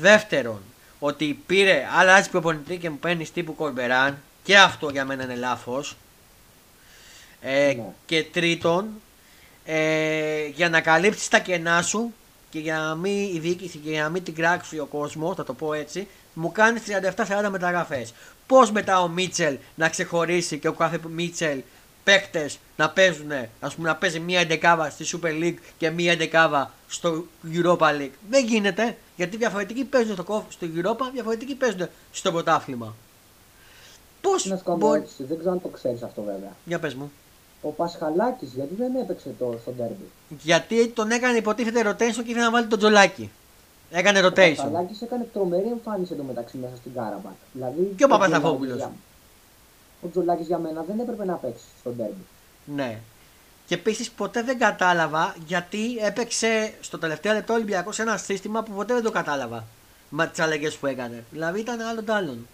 Δεύτερον, ότι πήρε αλλάζει προπονητή και μου παίρνεις τύπου Κορμπεράν. Και αυτό για μένα είναι λάθος. Ε, Ναι. Και τρίτον, ε, για να καλύψεις τα κενά σου και για να μην η διοίκηση και για να μην την κράξει ο κόσμος, θα το πω έτσι, μου κάνεις 37-40 μεταγραφές. Πώς μετά ο Μίτσελ να ξεχωρίσει και ο κάθε Μίτσελ παίκτες να παίζουν, ας πούμε, να παίζει μία εντεκάβα στη Super League και μία εντεκάβα στο Europa League. Δεν γίνεται γιατί διαφορετικοί παίζουν στο, κόφ- στο Europa, διαφορετικοί παίζουν στο πρωτάθλημα. Πώς Να σου κάνω μια μπορεί. ερώτηση. Δεν ξέρω αν το ξέρεις αυτό βέβαια. Για πες μου. Ο Πασχαλάκης γιατί δεν έπαιξε το στο ντέρμπι; Γιατί τον έκανε υποτίθεται rotation και ήθελε να βάλει τον Τζολάκη. Έκανε Ο rotation. Πασχαλάκη έκανε τρομερή εμφάνιση εντωμεταξύ μέσα στην Καραμπάγκ. Δηλαδή, Και ο Τζολάκης Παπασταθόπουλος. για- Ο Τζολάκης για μένα δεν έπρεπε να παίξει στο ντέρμπι. Ναι. Και επίσης ποτέ δεν κατάλαβα γιατί έπαιξε στο τελευταίο λεπτό Ολυμπιακός σε ένα σύστημα που ποτέ δεν το κατάλαβα. Με τις αλλαγές που έκανε. Δηλαδή ήταν άλλα αντ' άλλων.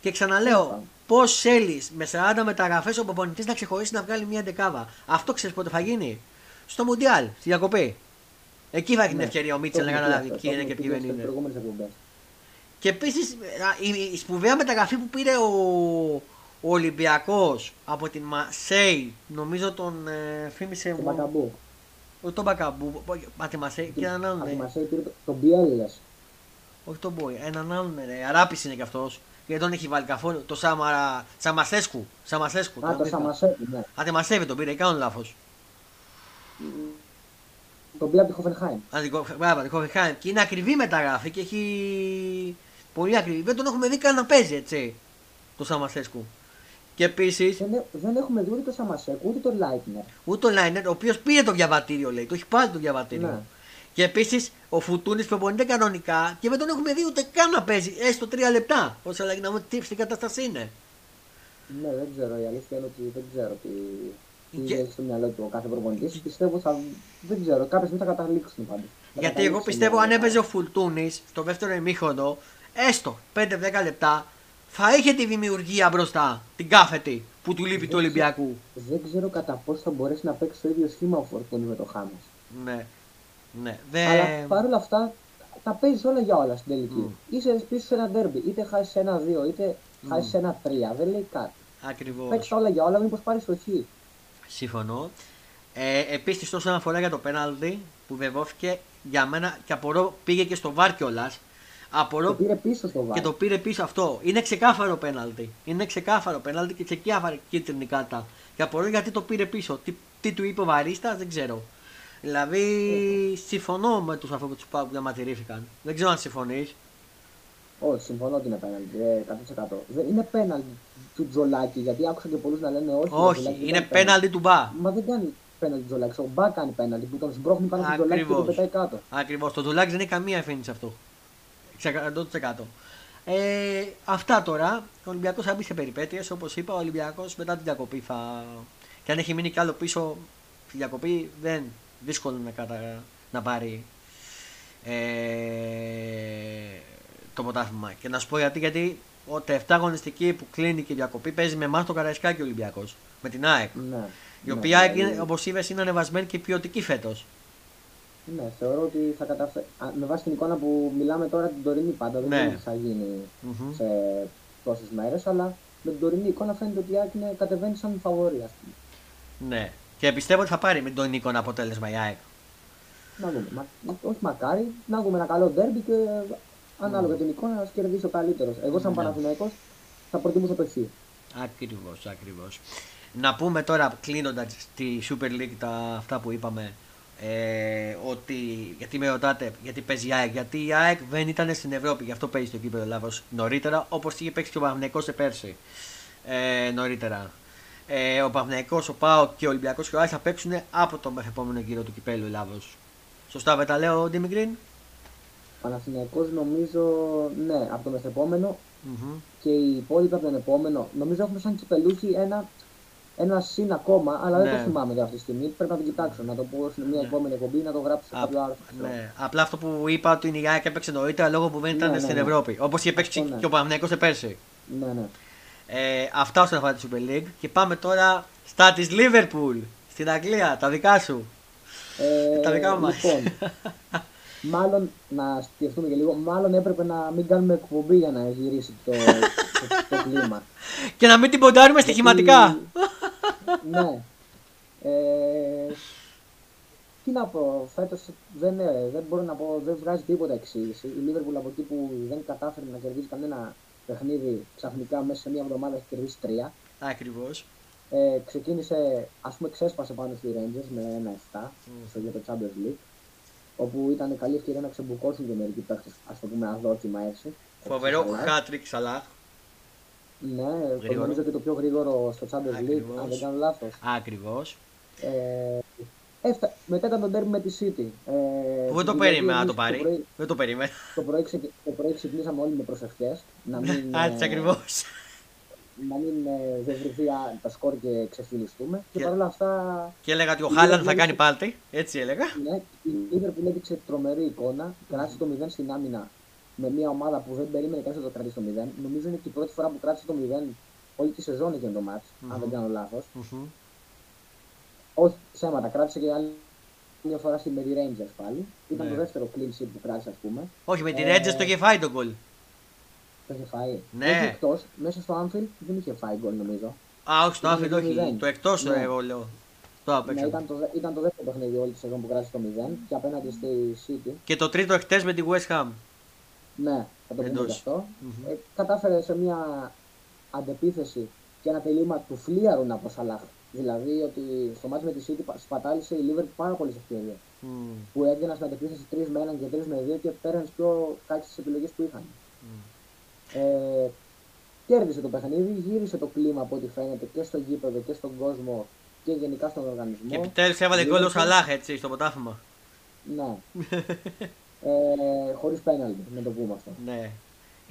Και ξαναλέω, Είπα. πώς θέλεις με 40 μεταγραφές ο προπονητής να ξεχωρίσει να βγάλει μια δεκάβα. Αυτό ξέρεις πότε θα γίνει; Στο Μουντιάλ, στη διακοπή. Εκεί θα έχει την Ναι. ευκαιρία ο Το Μίτσελ να έχουμε καταλάβει πει αυτό, ποιοι το είναι και έχουμε ποιοι πει δεν στις είναι. προηγούμενες εκπομπές. Και επίσης η, η σπουδαία μεταγραφή που πήρε ο, ο Ολυμπιακός από την Μασέη, νομίζω τον ε, φήμησε Το μου. Μακαμπού. Όχι τον Μπακαμπού, από τη Μασέη και έναν άλλον. Από τη ε, Μασέη πήρε το- τον Μπιέλλες. όχι τον Μπόι, έναν άλλον. Ε, Αράπης είναι κι αυτός. Γιατί τον έχει βάλει καθόλου. Το Σαμα, Σαμασέσκου. Σαμασέσκου. Α, το Σαμασέκου, ναι. Α, τη Μασέβη τον πήρε, κάνω λάθος. Τον πήρε από τη Χοφενχάιμ. Μπράβο, την Χόφενχάιμ. Και είναι ακριβή μεταγραφή και έχει. Πολύ ακριβή. Δεν τον έχουμε δει καν να παίζει έτσι. Το Σαμασέσκου. Και επίση. Δεν, έ- δεν έχουμε δει ούτε το Σαμασέκου ούτε το Λάιτνερ. Ούτε ο Λάινερ, ο οποίος πήρε το διαβατήριο, λέει. Το έχει πάρει το διαβατήριο. Ναι. Και επίσης ο Φουτούνης προπονείται κανονικά και δεν τον έχουμε δει ούτε καν να παίζει έστω τρία λεπτά. Όσο αλλαγή να δούμε τι στην κατάσταση είναι. Ναι, δεν ξέρω. Η αλήθεια είναι ότι δεν ξέρω τι, τι Και- έχει στο μυαλό του ο κάθε προπονητής. Πιστεύω θα. Δεν ξέρω. Κάποια στιγμή θα καταλήξουν πάντω. Γιατί εγώ πιστεύω αν έπαιζε ο Φουλτούνης στο δεύτερο ημίχρονο, έστω 5-10 λεπτά, θα είχε τη δημιουργία μπροστά, την κάθετη που του λείπει του Ολυμπιακού. Δεν ξέρω κατά πόσο θα μπορέσει να παίξει το ίδιο σχήμα ο Φορτούνη με το Χάμος. Ναι. Ναι. Δεν... Αλλά παρόλα αυτά τα παίζει όλα για όλα στην τελική. Μμ. Είσαι πίσω σε ένα ντέρμπι, είτε χάσεις ένα-δύο, είτε χάσεις ένα-τρία. Δεν λέει κάτι. Ακριβώς. Παίξει όλα για όλα, μήπως πάρεις το χ. Συμφωνώ. Ε, Επίσης, όσον αφορά για το πέναλτι που βεβαιώθηκε για μένα και απορώ πήγε και στο βάρ κιόλας. Το Απορώ πήρε πίσω στο βάρο. και το πήρε πίσω αυτό. Είναι ξεκάθαρο πέναλτι. Είναι ξεκάθαρο πέναλτι και ξεκάθαρη κίτρινη κάρτα. Και απορώ γιατί το πήρε πίσω. Τι, τι του είπε ο Βαρίστα δεν ξέρω. Δηλαδή, συμφωνώ με τους ανθρώπου τους Πάου που διαμαρτυρήθηκαν. Δεν ξέρω αν συμφωνείς. Όχι, συμφωνώ ότι είναι πέναλτι. ε, 100%. Δεν είναι πέναλτι του Τζολάκη, γιατί άκουσα και πολλούς να λένε όχι. το Όχι, Τζολάκη δεν είναι κάνει πέναλτι του Μπα. Μα δεν κάνει πέναλτι του Τζολάκη. Ο Μπα κάνει πέναλτι που τον σμπρώχνει πάνω στον Τζολάκη και τον Ακριβώς. πετάει κάτω. Ακριβώς. Το Ντουλάκη δεν έχει καμία ευθύνη σε αυτό. 100%. Ε, αυτά τώρα. Ο Ολυμπιακός θα μπει σε περιπέτειες. Όπως είπα, ο Ολυμπιακός μετά την διακοπή θα. Και αν έχει μείνει κι άλλο πίσω στη διακοπή, δεν δύσκολο να, κατα... να πάρει ε, το πρωτάθλημα. Και να σου πω γιατί, γιατί ο τελευταία αγωνιστική που κλείνει και η διακοπή παίζει με εμάς το Καραϊσκάκι ο Ολυμπιακός. Με την ΑΕΚ. Ναι. Η Ναι, οποία, δηλαδή- όπως είπες, είναι ανεβασμένη και ποιοτική φέτος. Ναι, θεωρώ ότι θα καταφέρει. Με βάση την εικόνα που μιλάμε τώρα την τωρινή πάντα, δεν Ναι. ξέρω τι θα γίνει σε τόσε μέρες, αλλά με την τωρινή εικόνα φαίνεται ότι η ΑΕΚ είναι- κατεβαίνει σαν φαβορή, ας πούμε. Ναι. Και πιστεύω ότι θα πάρει με τον Νίκο ένα αποτέλεσμα η ΑΕΚ. Να δούμε. Μα, μα- όχι μακάρι, να έχουμε ένα καλό ντέρμπι και ανάλογα την εικόνα να κερδίσει ο καλύτερος. Εγώ, σαν Ναι. Παναθηναϊκός θα προτιμούσα το εσύ. Ακριβώς, ακριβώς. Να πούμε τώρα κλείνοντας τη Super League τα, αυτά που είπαμε. Ε, ότι γιατί με ρωτάτε γιατί παίζει η ΑΕΚ. Γιατί η ΑΕΚ δεν ήταν στην Ευρώπη, γι' αυτό παίζει στο κύπελο Ελλάδο νωρίτερα, όπως είχε παίξει και ο Παναγενικό πέρσι ε, νωρίτερα. Ε, ο Παναγενικό, ο ΠΑΟ και ο Ολυμπιακός και ο ΑΕΚ θα παίξουν από τον μεθεπόμενο γύρο του κυπέλου Ελλάδο. Σωστά, δεν τα λέω, Ντίμι Γκριν. Παναθηναϊκός νομίζω, ναι, από το μεθεπόμενο Μμμ. και οι υπόλοιποι από τον επόμενο. Νομίζω έχουμε σαν κυπελούχοι ένα, ένα συν ακόμα, αλλά δεν Ναι. το θυμάμαι τώρα αυτή τη στιγμή. Πρέπει να το κοιτάξω, να το πω σε μια Ναι. επόμενη εκπομπή, να το γράψω σε Α, κάποιο άρθρο. ναι. Απλά αυτό που είπα ότι η ΑΕΚ έπαιξε νωρίτερα λόγω που δεν ήταν Ναι, ναι, στην ναι. Ευρώπη. Όπως είχε παίξει Αυτό, ναι. και ο Παναγενικό πέρσι. Ναι, ναι. Ε, αυτά όσον αφορά τη Super League. Και πάμε τώρα στα της Liverpool στην Αγγλία, τα δικά σου. Ε, Τα δικά μας. Λοιπόν, <laughs> μάλλον να σκεφτούμε και λίγο, μάλλον έπρεπε να μην κάνουμε εκπομπή για να γυρίσει το, το, το κλίμα. <laughs> Και να μην την ποντάρουμε στοιχηματικά. ναι. Ε, τι να πω, φέτος δεν, ε, δεν μπορώ να πω, δεν βγάζει τίποτα εξήγηση. Η Liverpool από εκεί που δεν κατάφερε να κερδίσει κανένα παιχνίδι, ξαφνικά μέσα σε μία εβδομάδα έχει κερδίσει τρία. Ακριβώς. Ε, ξεκίνησε, ας πούμε, ξέσπασε πάνω στη Rangers με ένα 7 στο για το Champions League. Όπου ήταν καλή ευκαιρία να ξεμπουκώσουν και μερικοί παίχτες, ας το πούμε, αδόκιμα έτσι. Φοβερό Έτσι, αλλά. χάτρικ Σαλάχ. Ναι, το Γρήγορος. νομίζω και το πιο γρήγορο στο Champions League, Ακριβώς. αν δεν κάνω λάθος. Ακριβώς. Ε, έφτα... Μετά ήταν το ντέρμπι με τη City. Ε, Που δεν το γιατί περίμενα να εμείς το πάρει. πρωί, Δεν το περίμενα. το, πρωί, ξε- το πρωί ξυπνήσαμε όλοι με προσευχές. να <laughs> μην, Α, έτσι ε, ακριβώς. Να μην ε, δεν βρεθεί α, τα σκορ και ξεφυλιστούμε. Και, Και- παρόλα αυτά, Και έλεγα ότι ο Η Χάλαν Liverpool θα κάνει έχει- πάλτη. Έτσι έλεγα. ναι, η Liverpool έδειξε τρομερή εικόνα. Κράτησε το 0 στην άμυνα με μια ομάδα που δεν περίμενε κανείς να το κρατήσει το 0. Νομίζω είναι και η πρώτη φορά που κράτησε το 0 όλη τη σεζόν έγινε το μάτς, αν δεν κάνω λάθος. Μμμ. Όχι, ψέματα, κράτησε και άλλη μια φορά στη με τη Rangers πάλι. Ήταν Ναι. το δεύτερο clean sheet που κράτησε, ας πούμε. Όχι, με την Ε, Rangers το είχε φάει τον γκολ. Το είχε φάει. Ναι. Όχι εκτός, μέσα στο Anfield δεν είχε φάει γκολ νομίζω. Α, όχι, στο Ήταν Άφιλ, το όχι. μηδέν. Το εκτός Ναι. εγώ λέω. Το Ναι, απέξω. ήταν, το, δε- ήταν το δεύτερο παιχνίδι όλη τη σεζόν που κράτησε το 0 και απέναντι στη City. Και το τρίτο εχθές με τη West Ham. Ναι, θα το πούμε Εντός. και αυτό. Μμμ. Ε, κατάφερε σε μια αντεπίθεση και ένα τελείωμα του φλίαρου από Σαλάχ. Δηλαδή ότι στο μάτι με τη City πα- σπατάλησε η Liverpool πάρα πολλέ ευκαιρίε. Μμ. Που έδιναν στην αντεπίθεση 3 με 1 και 3 με 2 και πέραν τις πιο κάκιστε επιλογές που είχαν. Μμ. Ε, κέρδισε το παιχνίδι, γύρισε το κλίμα από ό,τι φαίνεται και στο γήπεδο και στον κόσμο και γενικά στον οργανισμό. Και επιτέλους έβαλε γκολ ο Liverpool. Σαλάχ έτσι στο ποτάφημα. Ναι. <laughs> ε, χωρίς πέναλτι, να το πούμε αυτό. Ναι.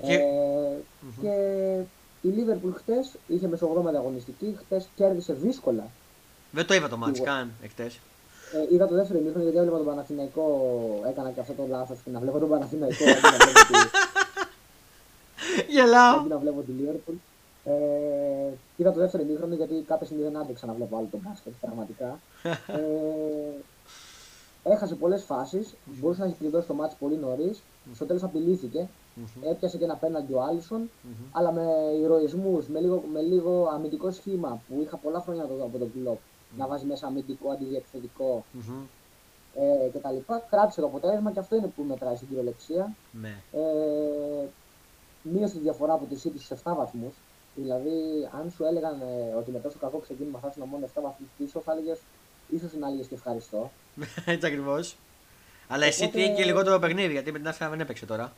Και... Ε, και η Liverpool χτες είχε μεσογρόμαδη αγωνιστική, χτες κέρδισε δύσκολα. Δεν το είδα το μάτς Εγώ. καν εχθές. Ε, είδα το δεύτερο ημίχρονο γιατί έβλεπα τον Παναθηναϊκό, έκανα και αυτό το λάθος και να βλέπω τον Παναθηναϊκό <laughs> αντί να βλέπω τη, Γελάω. αντί να βλέπω τη Liverpool. Ε, είδα το δεύτερο ημίχρονο γιατί κάποια στιγμή δεν άντεξα να βλέπω άλλο τον μπάσκετ, πραγματικά. <laughs> Ε, έχασε πολλές φάσεις, μπορούσε να έχει κλειδώσει το μάτι πολύ νωρίς. Στο τέλος απειλήθηκε. Έπιασε και ένα πέναντι ο Άλισον, αλλά με ηρωισμούς, με λίγο, με λίγο αμυντικό σχήμα που είχα πολλά χρόνια να το δω από τον κλοπ. Να βάζει μέσα αμυντικό, αντιδιεκθετικό Μμμ. ε, κτλ. Κράτησε το αποτέλεσμα και αυτό είναι που μετράει στην κυριολεξία. Ναι. Ε, μείωσε τη διαφορά από τη City στου 7 βαθμούς. Δηλαδή, αν σου έλεγαν ε, ότι με τόσο κακό ξεκίνημα θα ήσουν μόνο 7 βαθμούς πίσω, θα έλεγες ίσως είναι άλλε και ευχαριστώ. <laughs> Έτσι ακριβώς. Αλλά η City Οπότε- έχει και λιγότερο παιχνίδι γιατί με την Arsenal δεν έπαιξε τώρα.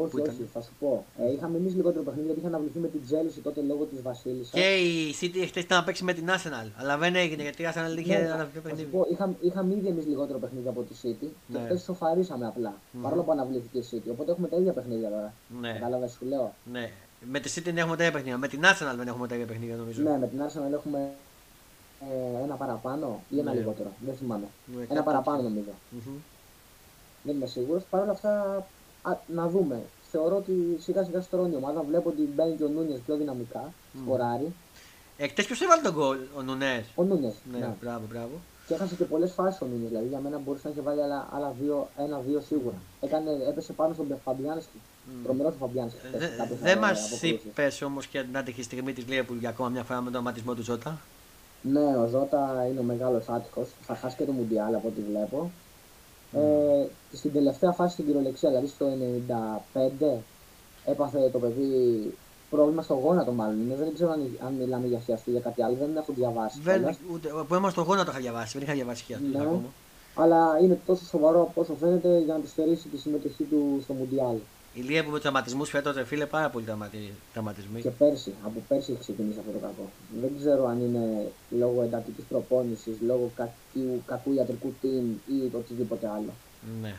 Όχι, Που ήταν. όχι, θα σου πω. Ε, είχαμε εμείς λιγότερο παιχνίδι γιατί είχε αναβληθεί με την Τζέλση τότε λόγω της Βασίλισσας. Και η City χθες ήταν να παίξει με την Arsenal. Αλλά δεν έγινε γιατί η Arsenal είχε Ναι, αναβληθεί θα σου παιχνίδι. πω, είχαμε, είχαμε ήδη εμείς λιγότερο παιχνίδι από τη City Ναι. και χθες σοφαρίσαμε απλά. Παρόλο που αναβλήθηκε η City. Οπότε έχουμε τα ίδια παιχνίδια τώρα. Ναι. Κατάλαβες, σου λέω; Ναι. Με τη City δεν έχουμε τα ίδια παιχνίδια. Με την Arsenal δεν έχουμε τα ίδια παιχνίδια νομίζω. Ναι, με την Arsenal έχουμε ε, ένα παραπάνω ή ένα Ναι. λιγότερο. Δεν θυμάμαι. Ναι, ένα κάτι παραπάνω τέτοιο. νομίζω. Μμμ. Δεν είμαι σίγουρος. Παρ' όλα αυτά, α, να δούμε. Θεωρώ ότι σιγά σιγά στρώνει η ομάδα. Βλέπω ότι μπαίνει και ο Νούνιε πιο δυναμικά. Σκοράρει. Εκτέ ποιος έβαλε τον γκολ, ο Νουνέ. Ο Νούνιε. Ναι, Ναι. μπράβο, μπράβο. Και έχασε και πολλές φάσεις ο Νούνιε. Δηλαδή για μένα μπορούσε να έχει βάλει άλλα, άλλα δύο, ένα-δύο σίγουρα. Έκανε, έπεσε πάνω στον Φαμπιάνσκι. Τρομερό ο Φαμπιάνσκι. χθες, Δεν κάποιες, δε ε, μας αποκρούσεις. είπες όμως και την άτυχη στιγμή της Liverpool για ακόμα μια φορά με τον αματισμό του Ζώτα. Ναι, ο Ζώτα είναι ο μεγάλος άτυχος. Θα χάσει και το Μουντιάλ από ό,τι βλέπω. Ε, στην τελευταία φάση στην κυριολεξία, δηλαδή στο 95, έπαθε το παιδί πρόβλημα στο γόνατο μάλλον. Είναι, δεν ξέρω αν, αν μιλάμε για χιαστή ή για κάτι άλλο, δεν έχω διαβάσει. Δεν, κιόλας. ούτε, που ήμουν στο γόνατο είχα διαβάσει, δεν είχα διαβάσει και αυτό Ναι. ακόμα. Αλλά είναι τόσο σοβαρό από όσο φαίνεται για να του στερήσει τη συμμετοχή του στο Μουντιάλ. Η Liverpool με του τραυματισμούς φέτος, ρε φίλε, πάρα πολλοί τραυματι- τραυματισμοί. Και πέρσι, από πέρσι έχει ξεκινήσει αυτό το κακό. Δεν ξέρω αν είναι λόγω εντατικής προπόνησης, λόγω κακού, κακού ιατρικού team ή οτιδήποτε άλλο. Ναι.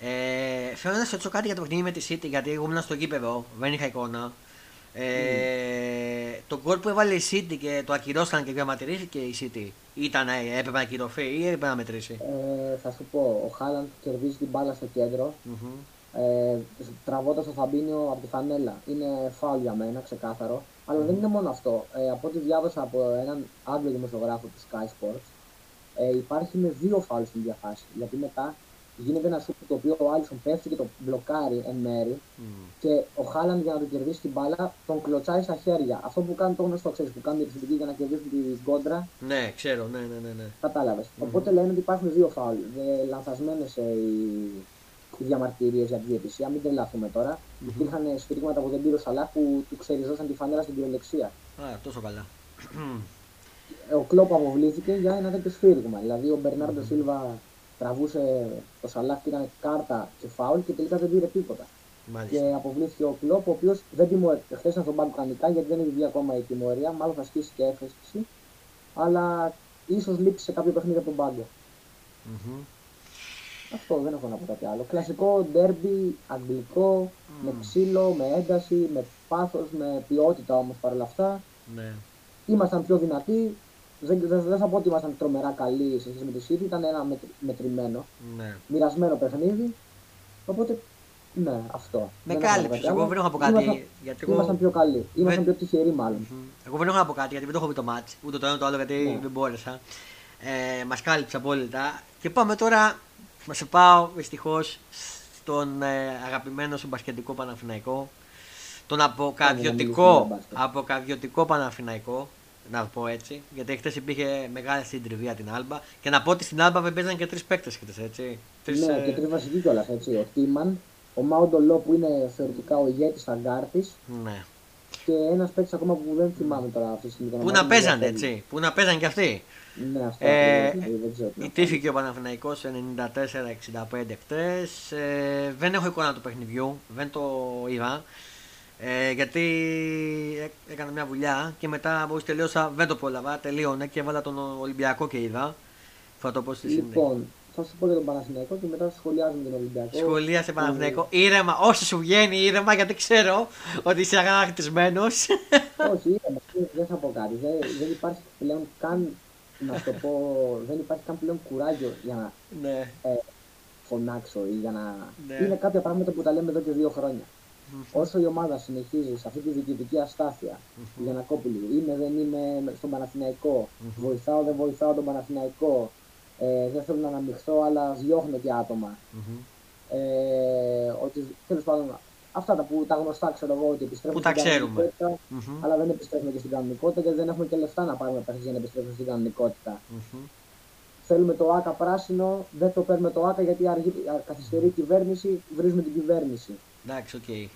Ε, θέλω να σε ρωτήσω κάτι για το παιχνίδι με τη City, γιατί εγώ ήμουν στο γήπεδο, δεν είχα εικόνα. Ε, Το γκολ που έβαλε η City και το ακυρώσαν και διαμαρτυρήθηκε η City, ήταν, ε, έπρεπε να ακυρωθεί ή έπρεπε να μετρήσει; Ε, θα σου πω, ο Χάλαντ κερδίζει την μπάλα στο κέντρο, Μμμ. Ε, τραβώντας τον Φαμπίνιο από τη φανέλα. Είναι φάουλ για μένα, ξεκάθαρο. Αλλά δεν είναι μόνο αυτό. Ε, από ό,τι διάβασα από έναν Άγγλο δημοσιογράφο του Sky Sports, ε, υπάρχει με δύο φάουλ στην διαφάση. Γιατί μετά γίνεται ένα σουτ το οποίο ο Άλισον πέφτει και το μπλοκάρει εν μέρη Μμ. και ο Χάλαντ για να του κερδίσει την μπάλα τον κλωτσάει στα χέρια. Αυτό που κάνουν το γνωστό, ξέρεις, που κάνουν οι επιθετικοί για να κερδίσουν την κόντρα, Ναι, ξέρω, ναι, ναι, ναι. ναι. Κατάλαβες. Οπότε λένε ότι υπάρχουν δύο φάουλ. Λανθασμένες οι, οι διαμαρτυρίες για τη διαιτησία. Μην τρελαθούμε τώρα. Υπήρχαν σφυρίγματα που δεν πήρε ο Σαλάχ που του ξεριζώσαν τη φανέλα στην κυριολεξία. Α, τόσο καλά. Ε, Ο Κλόπ αποβλήθηκε για ένα τέτοιο σφύριγμα. Δηλαδή ο Μπερνάρντο Σίλβα τραβούσε το Σαλάχ και ήταν κάρτα και φάουλ και τελικά δεν πήρε τίποτα. Μάλιστα. Και αποβλήθηκε ο Κλόπ, ο οποίος δεν τιμωρήθηκε. Χθες ήταν στον πάγκο κανονικά γιατί δεν έχει βγει ακόμα η τιμωρία. Μάλλον θα ασκήσει και έφεστη. Αλλά ίσως λείψει σε κάποιο παιχνίδι από τον πάγκο. Μμμ. Αυτό δεν έχω να πω κάτι άλλο. Κλασικό ντέρμπι, αγγλικό, με ξύλο, με ένταση, με πάθος, με ποιότητα όμως παρόλα αυτά. Ναι. Ήμασταν πιο δυνατοί. Δεν, δεν, δεν θα πω ότι ήμασταν τρομερά καλοί σε σχέση με τη City, ήταν ένα μετρ- μετρημένο, ναι. μοιρασμένο παιχνίδι. Οπότε, ναι, αυτό. Με Δεν έχω να πω κάλυψες, κάτι εγώ άλλο. δεν έχω να πω κάτι, Ήμασταν, γιατί εγώ- ήμασταν πιο καλοί, ήμασταν Δεν- πιο τυχεροί μάλλον. Μμμ. Εγώ δεν έχω να πω κάτι γιατί δεν το έχω δει το ματς, ούτε το ένα το άλλο γιατί Ναι. δεν μπόρεσα. Ε, μας κάλυψε απόλυτα. Και πάμε τώρα, να σε πάω δυστυχώς στον ε, αγαπημένο σου μπασκετικό Παναθηναϊκό. Τον μιλήσουμε για αποκαρδιωτικό, μπάσκετ. αποκαρδιωτικό Παναθηναϊκό. Να το πω έτσι. Γιατί χθες υπήρχε μεγάλη συντριβία την Άλμπα. Και να πω ότι στην Άλμπα δεν παίζαν και τρεις παίκτες χθες, έτσι. Τρεις, ναι, ε, και τρεις βασικοί κιόλας έτσι. Ο Τίμαν, ο Μάοντο Λο που είναι θεωρητικά ο ηγέτης στα γκάρτη ναι. και ένας παίκτης ακόμα που δεν θυμάμαι τώρα αυτή τη στιγμή. το Πού όνομά να του, παίζανε, διαφεύγει. έτσι. Πού να παίζαν κι αυτοί. Ναι, αυτό Ε, ακριβώς, δηλαδή, δεν ξέρω τι να πω. Ιτήθηκε ο Παναθηναϊκός 94-65 χτες. Ε, δεν έχω εικόνα του παιχνιδιού, δεν το είδα. Ε, γιατί έ- έκανα μια βουλιά και μετά μόλις τελείωσα δεν το πρόλαβα, τελείωνε και έβαλα τον Ολυμπιακό και είδα. Θα το πω στη συνέχεια. Λοιπόν, θα σου πω για τον Παναθηναϊκό και μετά σχολιάζουμε τον Ολυμπιακό. Σχολίασε Παναθηναϊκό. Ήρεμα, όσο σου βγαίνει ήρεμα γιατί ξέρω ότι είσαι αγανακτισμένος. Όχι, ήρεμα, δεν θα πω κάτι. Δεν, δεν υπάρχει πλέον καν, να σου το πω, δεν υπάρχει καν πλέον κουράγιο για να ναι. ε, φωνάξω ή για να... Ναι. Είναι κάποια πράγματα που τα λέμε εδώ και δύο χρόνια. Όσο η ομάδα συνεχίζει σε αυτή τη διοικητική αστάθεια, η Γιανακόπουλη, είμαι, δεν είμαι στον Παναθηναϊκό, βοηθάω, δεν βοηθάω τον Παναθηναϊκό, ε, δεν θέλω να αναμειχθώ, αλλά διώχνω και άτομα. Μμμ. Ε, ότι τέλος πάντων αυτά τα, που, τα γνωστά ξέρω εγώ ότι επιστρέφουν Που τα στην ξέρουμε. κανονικότητα, Μμμ. αλλά δεν επιστρέφουμε και στην κανονικότητα γιατί δεν έχουμε και λεφτά να πάρουμε παίχτε για να επιστρέφουμε στην κανονικότητα. Μμμ. Θέλουμε το ΟΑΚΑ πράσινο, δεν το παίρνουμε το ΟΑΚΑ γιατί αργεί, α, καθυστερεί η κυβέρνηση, βρίζουμε την κυβέρνηση. Εντάξει, οκ. Δεν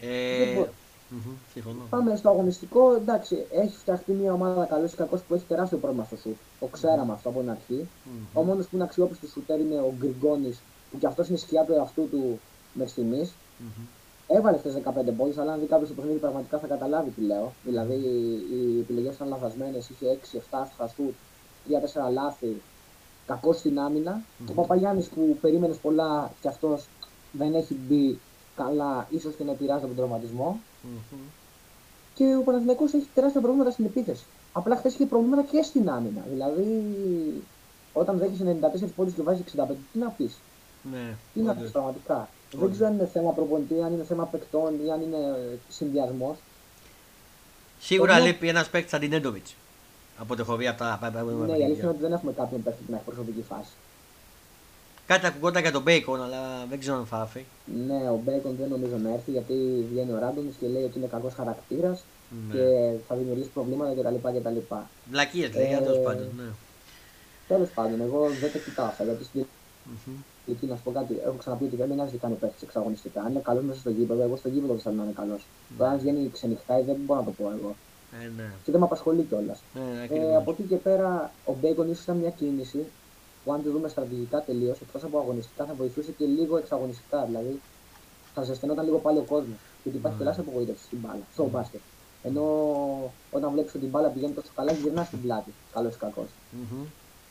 Ε, μπο- Μμμ, Συμφωνώ. Πάμε στο αγωνιστικό. Εντάξει, έχει φτιαχτεί μια ομάδα καλώς ή κακώς που έχει τεράστιο πρόβλημα στο σουτ. Το ξέραμε αυτό από την αρχή. Μμμ. Ο μόνος που είναι αξιόπιστος σουτέρ είναι ο Γκριγκόνης, που κι αυτός είναι σκιά του εαυτού του μέχρι στιγμής. Μμμ. Έβαλε χθες 15 πόντου, αλλά αν δει κάποιος το παιχνίδι πραγματικά θα καταλάβει τι λέω. Δηλαδή οι επιλογές ήταν λαθασμένες, είχε 6-7 άστοχα σουτ, 3-4 λάθη, κακό στην άμυνα. Ο Παπαγιάννης που περίμενες πολλά και αυτός δεν έχει μπει καλά, ίσως και να επηρεάζει από τον τραυματισμό. Μμμ. Και ο Παναθηναϊκός έχει τεράστια προβλήματα στην επίθεση. Απλά χθες είχε προβλήματα και στην άμυνα. Δηλαδή, όταν δέχεσαι 94 πόντους και βάζεις 65, τι να πεις; Ναι, Τι να όντως. πεις πραγματικά. Δεν Όντως. ξέρω αν είναι θέμα προπονητή, αν είναι θέμα παικτών ή αν είναι συνδυασμός. Σίγουρα Όμως- λείπει ένας παίκτης σαν τον Νέντοβιτς. Από το έχω δει από τα από τα Ναι, η παιχνίδια. αλήθεια είναι ότι δεν έχουμε κάποιον παίκτη που να έχει προσωπική φάση. Κάτι ακουγόταν για τον Μπέικον, αλλά δεν ξέρω αν θα έρθει. Ναι, ο Μπέικον δεν νομίζω να έρθει γιατί βγαίνει ο Ράντονης και λέει ότι είναι κακός χαρακτήρας Ναι. και θα δημιουργήσει προβλήματα κτλ. κτλ. Βλακίες λέει, Ε, τέλος πάντων. Ναι. Τέλος πάντων, εγώ δεν τα κοιτάω αυτά γιατί στην Μμμ. Γιατί να σου πω κάτι, έχω ξαναπεί ότι δεν με νοιάζει τι κάνει ο παίκτη εξαγωνιστικά. Αν είναι καλός μέσα στο γήπεδο, εγώ στο γήπεδο θέλω να είναι καλός. Τώρα αν βγαίνει ξενυχτάει δεν μπορώ να το πω εγώ. Ε, ναι. Και δεν με απασχολεί κιόλας. Ε, Ε, ακριβώς. από εκεί και πέρα, ο Μπέικον ίσως ήταν μια κίνηση που αν τη δούμε στρατηγικά τελείως, εκτός από αγωνιστικά, θα βοηθούσε και λίγο εξαγωνιστικά. Δηλαδή θα ζεσθενόταν λίγο πάλι ο κόσμος. Γιατί υπάρχει Ναι. τεράστια απογοήτευσης στην μπάλα, στο μπάσκετ. Ενώ όταν βλέπεις ότι η μπάλα πηγαίνει τόσο καλά, γυρνάς στην πλάτη. Καλός ή κακός. Μμμ.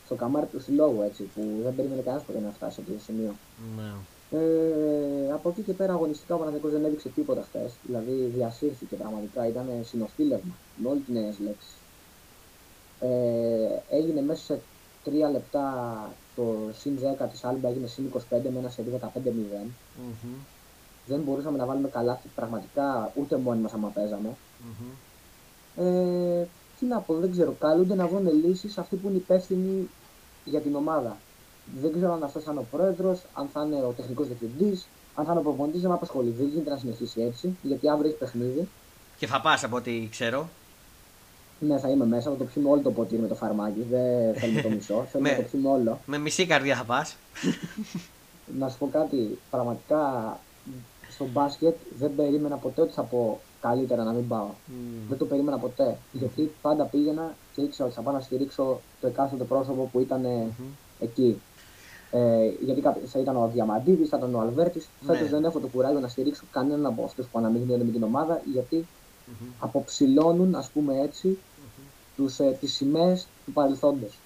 Στο καμάρι του συλλόγου έτσι, που δεν περίμενε κανένας ποτέ να φτάσει σε αυτό το σημείο. Ναι. Ε, από εκεί και πέρα αγωνιστικά ο Παναθηναϊκός δεν έδειξε τίποτα χθες. Δηλαδή διασύρθηκε πραγματικά, ήταν συνοθήλευμα με όλη την έννοια της λέξης. Ε, έγινε μέσα σε τρία λεπτά το συν 10 της Άλμπα έγινε συν 25 με ένα σε 15-0. Μμμ. Δεν μπορούσαμε να βάλουμε καλά πραγματικά ούτε μόνοι μας άμα παίζαμε. Μμμ. Ε, τι να πω, δεν ξέρω. Καλούνται να βρουν λύσεις αυτοί που είναι υπεύθυνοι για την ομάδα. Δεν ξέρω αν αυτός θα είναι ο πρόεδρος, αν θα είναι ο τεχνικός διευθυντής, αν θα είναι ο προπονητής, δεν με απασχολεί. Δεν γίνεται να συνεχίσει έτσι, γιατί αύριο έχει παιχνίδι. Και θα πας από ό,τι ξέρω. Ναι, θα είμαι μέσα, θα το πιούμε όλο το ποτήρι με το φαρμάκι. Δεν θέλουμε το μισό, <laughs> θέλουμε Ναι. να το πιούμε όλο. Με μισή καρδιά θα πας. Να σου πω κάτι, πραγματικά στο μπάσκετ δεν περίμενα ποτέ ότι θα πω καλύτερα να μην πάω. Δεν το περίμενα ποτέ. Γιατί πάντα πήγαινα και ήξερα ότι θα πάω να στηρίξω το εκάστοτε πρόσωπο που ήταν ε, εκεί. Ε, γιατί κάποιο θα ήταν ο Διαμαντίδης, θα ήταν ο Αλβέρτης. Ναι. Φέτος δεν έχω το κουράγιο να στηρίξω κανέναν από αυτούς που αναμειγνύονται με την ομάδα, γιατί αποψηλώνουν, ας πούμε έτσι, τους, ε, τις σημαίες του παρελθόντος.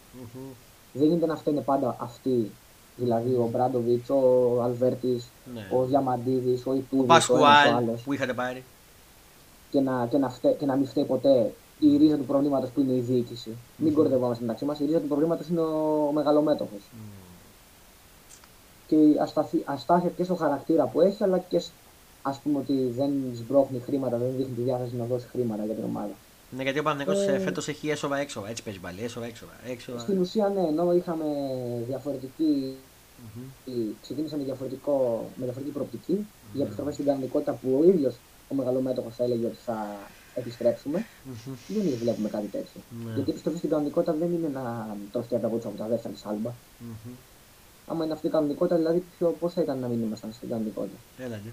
Δεν γίνεται να φταίνε πάντα αυτοί. Δηλαδή ο Μπράντοβιτς, ο Αλβέρτης, Ναι. ο Διαμαντίδης, ο Ο Ιτούδης, ο ένας ο Πασκουάλ άλλος. που είχατε πάρει. Και να, και, να φταί- και να μην φταίει ποτέ η ρίζα του προβλήματος που είναι η διοίκηση. Μην κορδευόμαστε μεταξύ μας. Η ρίζα του προβλήματος είναι ο, ο μεγαλομέτωχο. Και η ασταθή- αστάθεια και στο χαρακτήρα που έχει, αλλά και σ- ας πούμε ότι δεν σμπρώχνει χρήματα, δεν δείχνει τη διάθεση να δώσει χρήματα για την ομάδα. Ναι, γιατί ο Παναγιώτο Ε. φέτος έχει έσοδα έξοδα. Έτσι παίζει πάλι. Έσοδα έξοδα. έξοδα. Στην ουσία, ναι, ενώ είχαμε διαφορετική Μμμ. ξεκίνησε με, διαφορετικό, με διαφορετική προοπτική για επιστροφή στην κανονικότητα που ο ίδιος ο μεγαλομέτωχο έλεγε ότι θα επιστρέψουμε. Μμμ. Δεν βλέπουμε κάτι τέτοιο. Ναι. Γιατί η επιστροφή στην κανονικότητα δεν είναι να τρώσει από από τα δεύτερα της άλμπα. Μμμ. Άμα είναι αυτή η κανονικότητα, δηλαδή πώς θα ήταν να μην ήμασταν στην κανονικότητα. Έλα, ναι.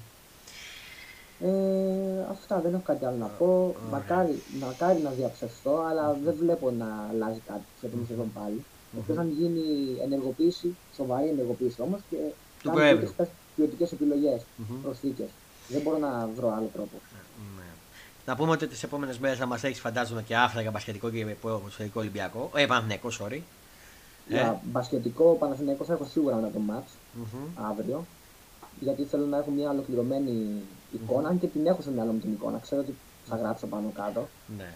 Ε, αυτά δεν έχω κάτι άλλο να πω. Μακάρι, μακάρι να διαψευστώ, αλλά δεν βλέπω να αλλάζει κάτι σε επόμενη σεζόν πάλι. Εκτός αν γίνει ενεργοποίηση, σοβαρή ενεργοποίηση όμως και Του κάνει Προέδρου. ποιοτικές επιλογές, Μμμ. προσθήκες. Δεν μπορώ να βρω άλλο τρόπο. Ναι. Να πούμε ότι τις επόμενες μέρες θα μας έχεις φαντάζομαι και άφρα για μπασκετικό και ποδοσφαιρικό Ολυμπιακό. Ε, Παναθηναϊκό, sorry. Ε. Για μπασκετικό Παναθηναϊκός θα έχω σίγουρα ένα το μάτς Μμμ. αύριο. Γιατί θέλω να έχω μια ολοκληρωμένη εικόνα, αν και την έχω στο μυαλό μου την εικόνα. Ξέρω ότι θα γράψω πάνω κάτω. Ναι.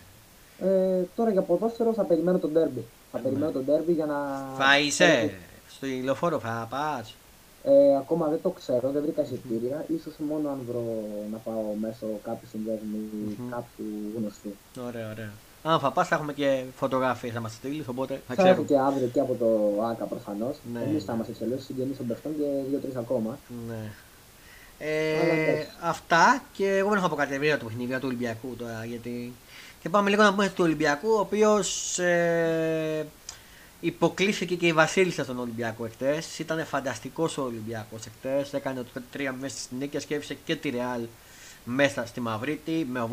Ε, τώρα για ποδόσφαιρο θα περιμένω τον ντέρμπι. Θα περιμένω τον ντέρμπι για να. Θα είσαι; στο ηλιοφόρο, θα πας. Ε, ακόμα δεν το ξέρω, δεν βρήκα εισιτήρια. Ίσως μόνο αν βρω να πάω μέσω κάποιου συνδέσμου ή Μμμ. κάποιου γνωστού. Ωραία, ωραία. Αν θα πας, θα έχουμε και φωτογραφίες να μας στείλεις, οπότε θα Θα έχω ξέρουμε. και αύριο και από το ΑΚΑ προφανώς. Ναι, Εμείς ναι. θα είμαστε εξελώσει, συγγενεί των παιχτών και δύο-τρεις ακόμα. Ναι. Αλλά Ε, εντάξει. αυτά και εγώ δεν έχω πω κάτι ευρύτερο του παιχνιδιού του Ολυμπιακού τώρα γιατί. Και πάμε λίγο να πούμε του Ολυμπιακού, ο οποίος ε, υποκλήθηκε και η Βασίλισσα στον Ολυμπιακό εχθές. Ήταν φανταστικός ο Ολυμπιακός εχθές. Έκανε το 3 μέσα στις νίκες και έφυσε και τη Ρεάλ μέσα στη Μαυρίτη με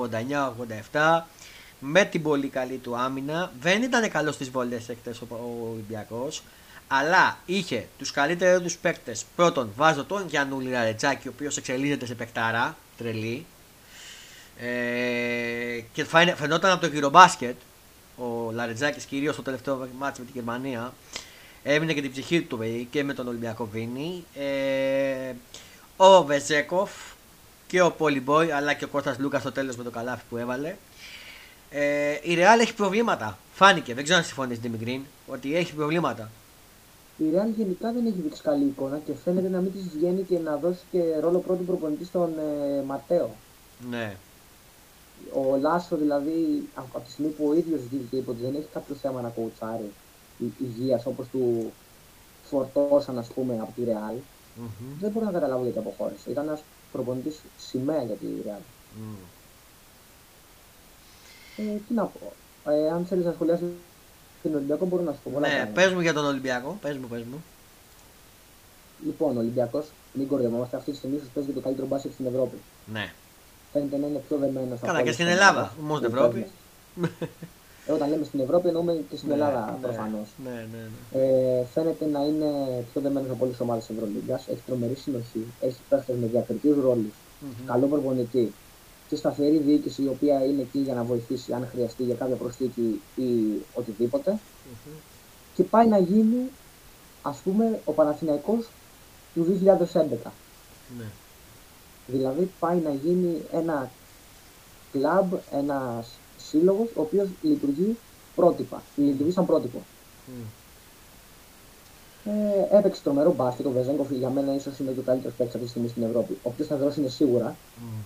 89-87 με την πολύ καλή του άμυνα. Δεν ήταν καλός στις βολές εκτέ ο, ο Ολυμπιακός, αλλά είχε τους καλύτερους τους παίκτες. Πρώτον, βάζω τον Γιαννούλη Ραρετζάκη, ο οποίος εξελίσσεται σε παικτάρα, τρελή. Ε, και φαινόταν από το γυρομπάσκετ ο Λαρετζάκης κυρίως στο τελευταίο μάτι με την Γερμανία. Έμεινε και την ψυχή του παιδί και με τον Ολυμπιακό Βίνη. Ε, ο Βεζέκοφ και ο Πολυμπόι αλλά και ο Κώστας Λούκας στο τέλος με το καλάφι που έβαλε. Ε, η Ρεάλ έχει προβλήματα. Φάνηκε, δεν ξέρω αν συμφωνείς την Γκριν, ότι έχει προβλήματα. Η Ρεάλ γενικά δεν έχει δείξει καλή εικόνα και φαίνεται να μην της βγαίνει και να δώσει και ρόλο πρώτου προπονητή στον ε, Ματέο. Ναι. Ο Λάσο δηλαδή από τη στιγμή που ο ίδιος δήλωσε ότι δεν έχει κάποιο θέμα να κοουτσάρει υγείας όπως του φορτώσαν ας πούμε από τη Ρεάλ, mm-hmm. δεν μπορώ να καταλάβω γιατί αποχώρησε. Ήταν ένας προπονητής σημαία για τη Ρεάλ. Mm. Ε, τι να πω. Ε, αν θέλεις να σχολιάσεις τον Ολυμπιακό, μπορώ να σου πω. Ναι, πες μου για τον Ολυμπιακό. Πες μου, πες μου. Λοιπόν, ο Ολυμπιακός, μην κορδευόμαστε, αυτή τη στιγμή σου παίζει το καλύτερο μπάσκετ στην Ευρώπη. Ναι. Φαίνεται να είναι πιο δεμένο. Καλά, και στην Ελλάδα, μόνο στην Ευρώπη. Ε, όταν λέμε στην Ευρώπη, εννοούμε και στην ναι, Ελλάδα ναι, προφανώς. Ναι, ναι, ναι. Ε, φαίνεται να είναι πιο δεμένος από όλες τις ομάδες της Ευρωλίγκας. Έχει τρομερή συνοχή. Έχει παίχτες με διακριτικού ρόλους. Mm-hmm. Καλό προπονητή και σταθερή διοίκηση η οποία είναι εκεί για να βοηθήσει αν χρειαστεί για κάποια προσθήκη ή οτιδήποτε. Mm-hmm. Και πάει να γίνει, ας πούμε, ο Παναθηναϊκός του 2011. Ναι. Δηλαδή πάει να γίνει ένα κλαμπ, ένα σύλλογος, ο οποίος λειτουργεί πρότυπα. Λειτουργεί σαν πρότυπο. Mm. Ε, έπαιξε τρομερό μπάσκετ. Ο Βεζέγκοφ για μένα ίσως είναι ο καλύτερος παίκτης αυτή τη στιγμή στην Ευρώπη. Ο οποίο θα δώσει είναι σίγουρα. Mm.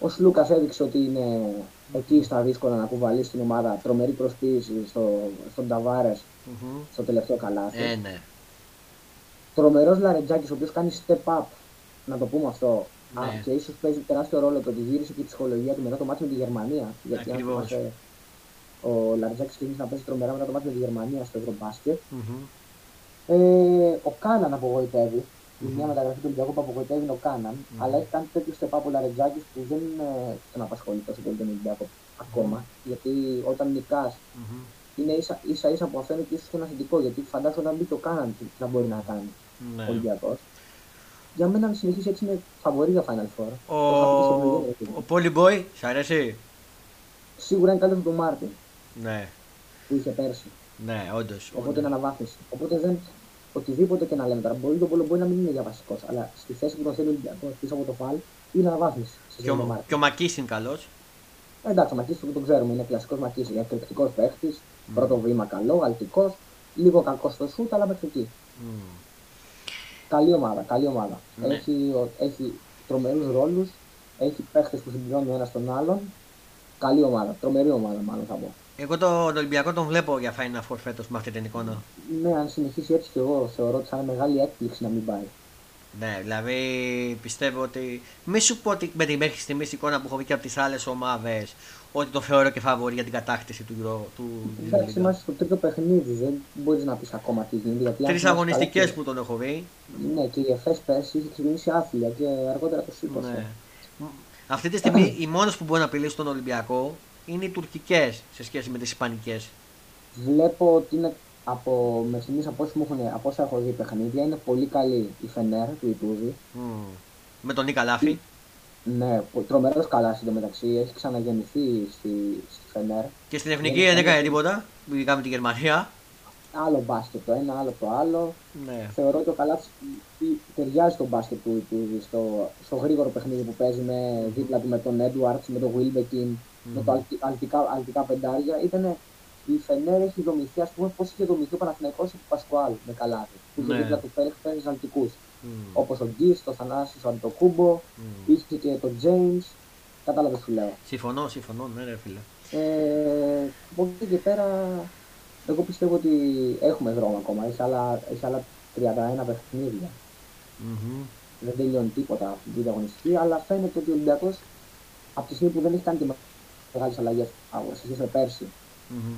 Ο Σλούκας έδειξε ότι είναι εκεί στα δύσκολα να κουβαλήσει την ομάδα. Τρομερή προσποίηση στο, στον ταβαρε mm-hmm. στο τελευταίο καλάθι. Ε, ναι. Τρομερός Λαρετζάκης, ο οποίος κάνει step up, να το πούμε αυτό. Ναι. Α, και ίσως παίζει τεράστιο ρόλο το ότι γύρισε και η ψυχολογία του μετά το μάτι με τη Γερμανία. Γιατί αν θυμάσαι, ο Λαρετζάκη ξεκίνησε να παίζει τρομερά μετά το μάτι με τη Γερμανία στο Ευρωμπάσκετ. Mm-hmm. Ε, ο Κάναν απογοητεύει mm-hmm. μια μεταγραφή του Ολυμπιακού που απογοητεύει είναι ο Κάναν, mm-hmm. αλλά έχει κάνει τέτοιο στεπά Ρετζάκη που δεν τον απασχολεί τόσο πολύ τον Ολυμπιακό ακόμα. Mm-hmm. Γιατί όταν νικάς mm-hmm. είναι ίσα, ίσα ίσα που αυτό είναι και ίσως και ένα θετικό. Γιατί φαντάζομαι όταν μπει και ο Κάναν τι θα μπορεί να κάνει mm-hmm. ο Ολυμπιακός. Για μένα, αν συνεχίσει έτσι, είναι φαβορή για Final Four. Ο, ο Πόλι Boy, σ' αρέσει. Σίγουρα είναι καλύτερο του Μάρτιν. Ναι. Που είχε πέρσι. Ναι, όντω. Οπότε είναι αναβάθμιση. Οπότε δεν οτιδήποτε και να λέμε τώρα. Μπορεί το Πόλο μπορεί να μην είναι για βασικό, αλλά στη θέση που τον θέλει ο Ολυμπιακό πίσω από το φάλ είναι αναβάθμιση. Και ο, και ο Μακή είναι καλό. Ε, εντάξει, ο Μακή που τον ξέρουμε είναι κλασικό Μακή. Εκρηκτικό παίχτη, mm. πρώτο βήμα καλό, αλτικό, λίγο κακό στο σουτ, αλλά μέχρι εκεί. Mm. Καλή ομάδα, καλή ομάδα. Ναι. Έχει, έχει τρομερούς ρόλους, έχει παίχτες που συμπληρώνουν ο ένα τον άλλον. Καλή ομάδα, τρομερή ομάδα μάλλον θα πω. Εγώ τον Ολυμπιακό τον βλέπω για Final Four φέτος με αυτή την εικόνα. Ναι, αν συνεχίσει έτσι και εγώ θεωρώ ότι θα είναι μεγάλη έκπληξη να μην πάει. Ναι, δηλαδή πιστεύω ότι. Μη σου πω ότι με τη μέχρι στιγμής εικόνα που έχω βγει και από τις άλλες ομάδες ότι το θεωρώ και φαβορή για την κατάκτηση του του Εντάξει, είμαστε στο τρίτο παιχνίδι, δεν μπορείς να πεις ακόμα τι γίνεται. Τρεις αγωνιστικές που τον έχω δει. Ναι, και η ΕΦΕΣ πέρσι είχε ξεκινήσει άθλια και αργότερα το σήκωσε. Ναι. Αυτή τη στιγμή οι μόνε που μπορεί να απειλήσει τον Ολυμπιακό είναι οι τουρκικές σε σχέση με τις ισπανικές. Βλέπω ότι είναι από, με στιγμής από, από όσα έχω δει παιχνίδια είναι πολύ καλή η Φενέρ του Ιτούδη. Mm. Με τον Νίκα Λάφη. Ναι, τρομερό καλά μεταξύ. Έχει ξαναγεννηθεί στη, στη Φενέρ. Και στην εθνική δεν έκανε τίποτα. Ειδικά με τη Γερμανία. Άλλο μπάσκετ το ένα, άλλο το άλλο. Ναι. Θεωρώ ότι ο Καλάτη ταιριάζει τον μπάσκετ του Ιτούδη στο, στο γρήγορο παιχνίδι που παίζει με, δίπλα του με τον Έντουαρτ, με τον Βίλμπεκιν με το αλτικά, αλτικά πεντάρια. Ήταν η Φενέρ έχει δομηθεί, ας πούμε, πώς είχε δομηθεί ο Παναθηναϊκός του Πασκουάλ με καλάθι. Που είχε ναι. δίπλα του Φέλεξ παίρνει αλτικού. Mm. Όπως ο Γκίς, το Θανάσης, ο Αντοκούμπο, mm. είχε και τον Τζέιμς. Κατάλαβες τι λέω. Συμφωνώ, συμφωνώ, ναι, ρε φίλε. Ε, από εκεί και πέρα, εγώ πιστεύω ότι έχουμε δρόμο ακόμα. Έχει άλλα, έχει άλλα 31 παιχνίδια. Mm-hmm. Δεν τελειώνει τίποτα αυτή την διαγωνιστική, αλλά φαίνεται ότι ο Ολυμπιακός από τη στιγμή που δεν έχει κάνει και μεγάλες αλλαγές σε σχέση με πέρσι. Mm-hmm.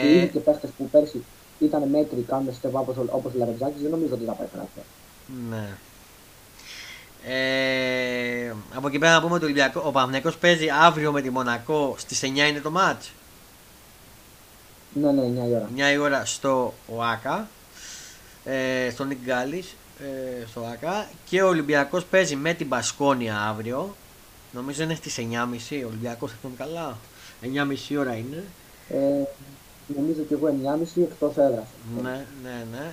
Και ήδη και παίχτε που πέρσι ήταν μέτροι, κάνουν στεβά όπως ο Λαρετζάκης, δεν νομίζω ότι θα πάει πέρα. Ναι. Ε, Από εκεί πέρα να πούμε ότι ο, Ολυμπιακό, ο Παναθηναϊκός παίζει αύριο με τη Μονακό στις 9 είναι το μάτς. Ναι, ναι, 9 η ώρα. 9 η ώρα στο ΟΑΚΑ, ε, στο Νίκ Γκάλης, ε, στο ΟΑΚΑ και ο Ολυμπιακός παίζει με την Πασκόνια αύριο. Νομίζω είναι στις 9.30, ο Ολυμπιακός θα τον καλά. 9.30 ώρα είναι. Ε, νομίζω και εγώ 9.30 εκτός έδρας. Ναι, ναι, ναι.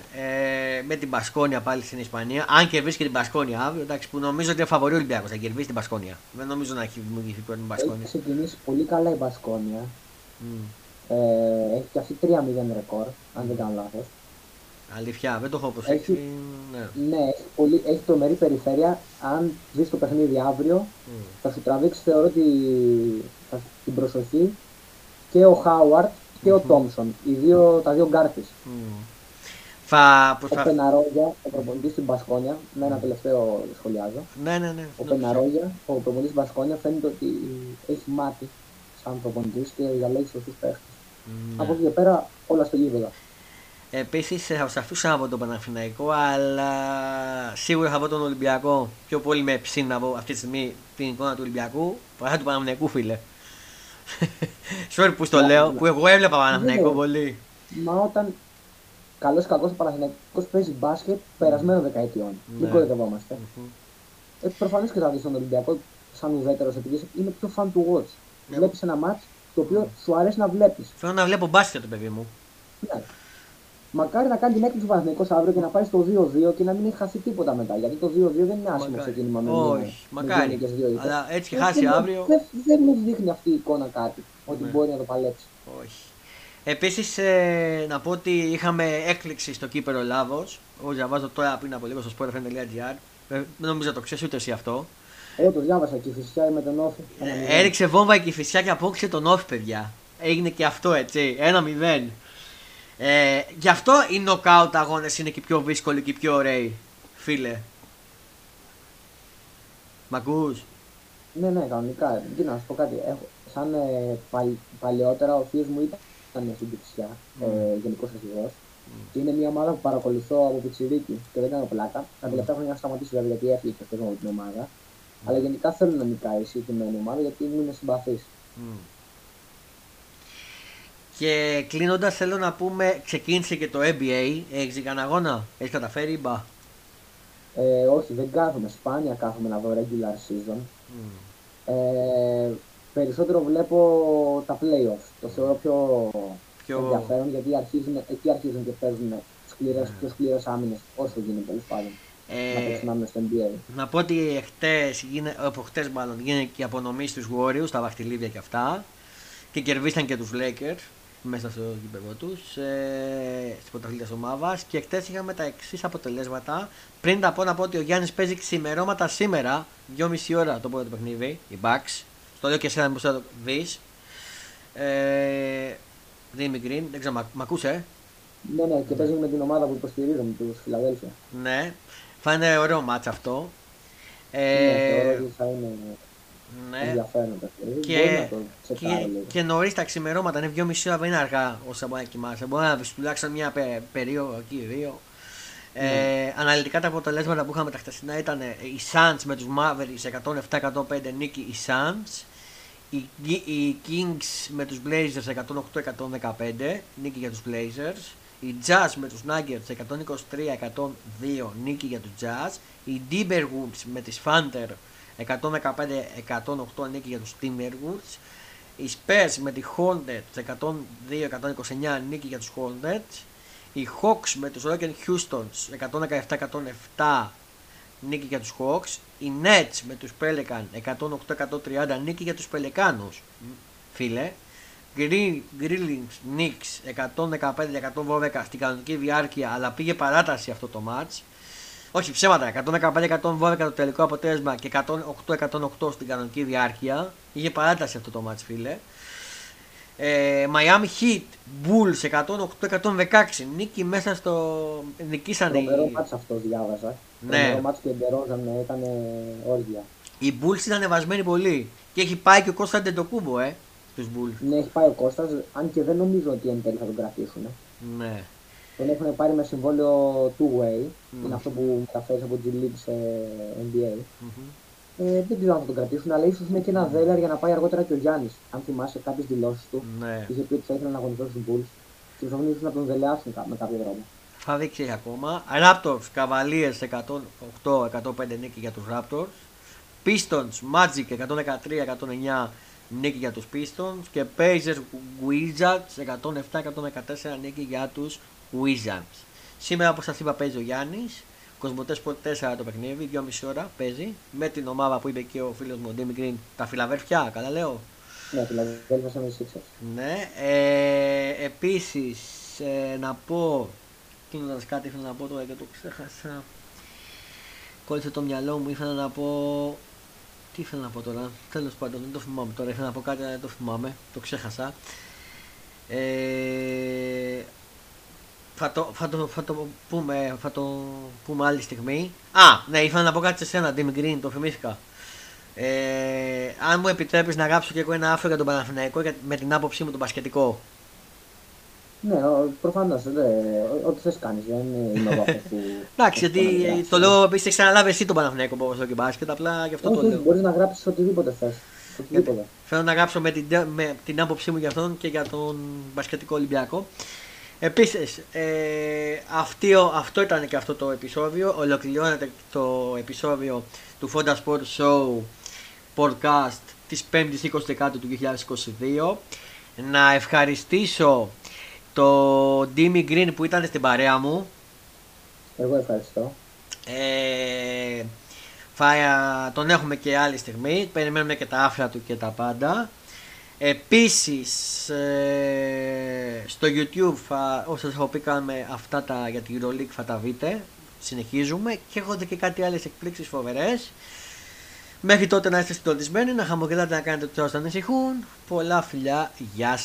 Ε, με την Πασκόνια πάλι στην Ισπανία. Αν κερδίσει και την Πασκόνια αύριο, εντάξει, που νομίζω ότι είναι φαβορή ο Ολυμπιακός, θα κερδίσει την Πασκόνια. Δεν νομίζω να έχει δημιουργηθεί πρώτη την Έχει Πασκόνια. ξεκινήσει πολύ καλά η Μπασκόνια. Μμ. Ε, έχει και αυτή 3-0 ρεκόρ, αν δεν κάνω λάθος. Αλήθεια, δεν το έχω προσέξει. Έχει- Ναι. Ναι, έχει, πολύ, έχει τρομερή περιφέρεια. Αν δεις το παιχνίδι αύριο, Μμ. θα σου τραβήξει θεωρώ τη, θα- την προσοχή και ο Χάουαρτ και ο Τόμσον. Οι δύο, τα δύο γκάρτες. Μμ. Θα Ο προσπα... Πεναρόγια, ο προπονητής στην Μπασκόνια, με ένα τελευταίο σχολιάζω. Ναι, ναι, ναι. Ο Ναι, Πεναρόγια, ο προπονητής στην Μπασκόνια, φαίνεται ότι έχει μάτι σαν προπονητής και διαλέγει σωστούς παίχτες. ναι. Από εκεί και πέρα όλα στο γήπεδο. Επίσης θα σα αφήσω από τον Παναθηναϊκό, αλλά σίγουρα θα πω τον Ολυμπιακό. Πιο πολύ με ψήν να πω αυτή τη στιγμή την εικόνα του Ολυμπιακού παρά του Παναθηναϊκού, φίλε. <laughs> Sorry που στο Ναι, λέω, ναι. που εγώ έβλεπα Παναθηναϊκό Ναι. πολύ. Μα όταν καλός κακός ο Παναθηναϊκός παίζει μπάσκετ περασμένων δεκαετιών. Ναι. Μην κοροϊδευόμαστε. Μμμ. Ε, Προφανώς και θα δεις τον Ολυμπιακό σαν ουδέτερος επειδή είσαι- είναι πιο fan του watch. Ναι. Βλέπεις ένα match το οποίο σου αρέσει να βλέπεις. Θέλω να βλέπω μπάσκετ, το παιδί μου. Ναι. Μακάρι να κάνει την έκπληξη ο Παναθηναϊκός αύριο και να πάει στο 2-2 και να μην έχει χάσει τίποτα μετά. Γιατί το 2-2 δεν είναι άσχημο Μακάρι. ξεκίνημα με Όχι, δύο- με μακάρι. δύο νίκες, δύο ήττες. Αλλά έτσι και Ε, χάσει δεν- αύριο. Δεν, δεν μου δείχνει αυτή η εικόνα κάτι. Ότι Ναι. μπορεί να το παλέψει. Όχι. Επίσης, ε, να πω ότι είχαμε έκπληξη στο κύπερο Λάβος. Εγώ διαβάζω τώρα πριν από λίγο στο sportfm.gr. Ε, Δεν νομίζω να το ξέρεις ούτε εσύ αυτό. Εγώ το διάβασα και φυσικά με τον Όφη. Ένα μηδέν. Ε, έριξε βόμβα η Κηφισιά και απόκρισε τον Όφη, παιδιά. Έγινε και αυτό έτσι. Ένα μηδέν. Ε, γι' αυτό οι νοκάουτ αγώνες είναι και οι πιο δύσκολοι και οι πιο ωραίοι, φίλε. Μ' ακούς; Ναι, ναι, κανονικά. Τι να σου πω κάτι. Έχω, σαν ε, παλ- παλαιότερα ο θείο μου ήταν στην Κυψιά, Mm. ε, γενικός αρχηγός. Και είναι μια ομάδα που παρακολουθώ από πιτσιρίκι και δεν κάνω πλάκα. Τα τελευταία χρόνια έχω σταματήσει βέβαια γιατί έφυγε και αυτός από την ομάδα. Αλλά γενικά θέλω να νικάει η συγκεκριμένη ομάδα γιατί μου είναι συμπαθής. Μμ. Και κλείνοντας, θέλω να πούμε, ξεκίνησε και το NBA. Έχεις δει κανένα αγώνα, έχεις καταφέρει ή μπα. Ε, όχι, δεν κάθομαι. Σπάνια κάθομαι να δω regular season. Μμ. Ε, περισσότερο βλέπω τα playoffs. Το θεωρώ πιο, Πιο- ενδιαφέρον γιατί αρχίζουν, εκεί αρχίζουν και παίζουν σκληρές, Ναι. πιο σκληρές άμυνες όσο γίνεται τέλος πάντων. να Ε, παίξουν άμυνες στο NBA. να πω ότι χτες, γίνε, από χτες μάλλον γίνεται και η απονομή στους Warriors, τα βαχτιλίδια και αυτά και κερδίσαν και τους Lakers μέσα στο γήπεδο τους ε, στην πρωταθλήτρια της ομάδας. Και χτες είχαμε τα εξής αποτελέσματα. Πριν τα πω να πω ότι ο Γιάννης παίζει ξημερώματα σήμερα 2,5 ώρα το πρώτο παιχνίδι οι Bucks. Στο λέω και εσένα μήπως θα το δεις. Ε, Δήμη Green, δεν ξέρω, μ' ακούς ε; Ναι, ναι, και παίζουν με την ομάδα που υποστηρίζουν, τους Φιλαδέλφια. Ναι, θα είναι ωραίο μάτς αυτό. Ναι, ε, θεωρώ ότι θα είναι ναι. ενδιαφέρον το παιχνίδι. Και, Μπορεί να το τσεκάρω και, λίγο. και νωρίς τα ξημερώματα είναι 2,5 ώρα, δεν είναι αργά όσα μπορεί να κοιμάσαι. Μπορεί να βρει τουλάχιστον μια πε, περίοδο εκεί, δύο. Ε, Ναι. αναλυτικά τα αποτελέσματα που είχαμε τα χτεσινά ήταν ε, οι Suns με τους Mavericks 107-105 νίκη οι Suns. Οι, Gi- οι Kings με τους Blazers 108-115 νίκη για τους Blazers. Οι Jazz με τους Nuggets 123-102 νίκη για τους Jazz. Οι Timberwolves με τις Thunder 115-108 νίκη για τους Timberwolves. Οι Spurs με τη Hornets 102-129 νίκη για τους Hornets. Οι Hawks με τους Rocket Houstons 117-107 νίκη για τους Hawks. Οι Nets με τους Pelican 108-130 νίκη για τους Πελεκάνους. Φίλε. Green, Grillings Knicks 115-112 στην κανονική διάρκεια αλλά πήγε παράταση αυτό το match. Όχι ψέματα, 115-112 το τελικό αποτέλεσμα και 108-108 στην κανονική διάρκεια. Είχε παράταση αυτό το match φίλε. Ε, Miami Heat Bulls 108-116 νίκη μέσα στο... νικήσαν οι... Τρομερό μάτς αυτό διάβαζα. Ναι. Τρομερό μάτς και εντερόζαν, έκανε όργια. Οι Bulls ήταν βασμένοι πολύ και έχει πάει και ο Κώστας Ντεντοκούμπο ε, τους Bulls. Ναι, έχει πάει ο Κώστας, αν και δεν νομίζω ότι εν τέλει θα τον κρατήσουν. Ναι. Τον έχουν πάρει με συμβόλαιο two-way. Μμμ. Είναι αυτό που μεταφέρεις από G League σε NBA. Μμμ. Ε, δεν ξέρω αν θα τον κρατήσουν, αλλά ίσως είναι και ένα δέλεαρ για να πάει αργότερα και ο Γιάννης. Αν θυμάσαι κάποιες δηλώσεις του, Ναι. είχε πει ότι θα ήθελε να αγωνιστεί στους Bulls και ψωμνίζουν να τον δελεάσουν κα- με κάποιο τρόπο. Θα δείξει ακόμα. Raptors, Cavaliers 108-105 νίκη για τους Raptors. Pistons, Magic 113-109 νίκη για τους Pistons. Και Pacers, Wizards 107-114 νίκη για τους Wizards. Σήμερα όπως σας είπα παίζει ο Γιάννης. Κοσμοτές Sport 4 το παιχνίδι, 2,5 ώρα παίζει. Με την ομάδα που είπε και ο φίλος μου ο Ντέμι Green, τα φιλαβέρφια, καλά λέω. Ναι, δηλαδή δεν με Sixers. Ναι. Ε, επίσης, ε, να πω, κλείνοντας κάτι ήθελα να πω τώρα και το ξέχασα. Κόλλησε το μυαλό μου, ήθελα να πω... Τι ήθελα να πω τώρα, τέλος πάντων, δεν το θυμάμαι τώρα, ήθελα να πω κάτι αλλά δεν το θυμάμαι, το ξέχασα. Ε, θα το, θα, το, θα, το πούμε, θα το πούμε άλλη στιγμή. Α, ναι, ήθελα να πω κάτι σε σένα, Dim Green, το θυμήθηκα. Ε, αν μου επιτρέπεις να γράψω και εγώ ένα άφρο για τον Παναθηναϊκό για- με την άποψή μου τον μπασκετικό. Ναι, προφανώς. Ό,τι θες κάνεις. Δεν είμαι εγώ αυτός που. <laughs> Εντάξει, που να γιατί γράψεις. το λέω επίσης έχεις ξαναλάβει εσύ τον Παναθηναϊκό ποδοσφαίρο και μπάσκετ, απλά γι' αυτό το Όχι, λέω. μπορείς να γράψεις οτιδήποτε θες. Οτιδήποτε. Θέλω να γράψω με την, με την άποψή μου για αυτόν και για τον μπασκετικό Ολυμπιακό. Επίσης, ε, αυτή, ο- αυτό ήταν και αυτό το επεισόδιο. Ολοκληρώνεται το επεισόδιο του Fonda Sport Show podcast της 5ης 20 Δεκάτου του 2022. Να ευχαριστήσω το Ντίμι Green που ήταν στην παρέα μου. Εγώ ευχαριστώ. Ε, θα ε, τον έχουμε και άλλη στιγμή. Περιμένουμε και τα άφρα του και τα πάντα. Επίσης ε, στο YouTube θα, όσο σας έχω πει κάνουμε αυτά τα για τη EuroLeague θα τα δείτε. Συνεχίζουμε και έχονται και κάτι άλλες εκπλήξεις φοβερές. Μέχρι τότε να είστε συντονισμένοι, να χαμογελάτε να κάνετε τους άλλους να ανησυχούν. Πολλά φιλιά, γεια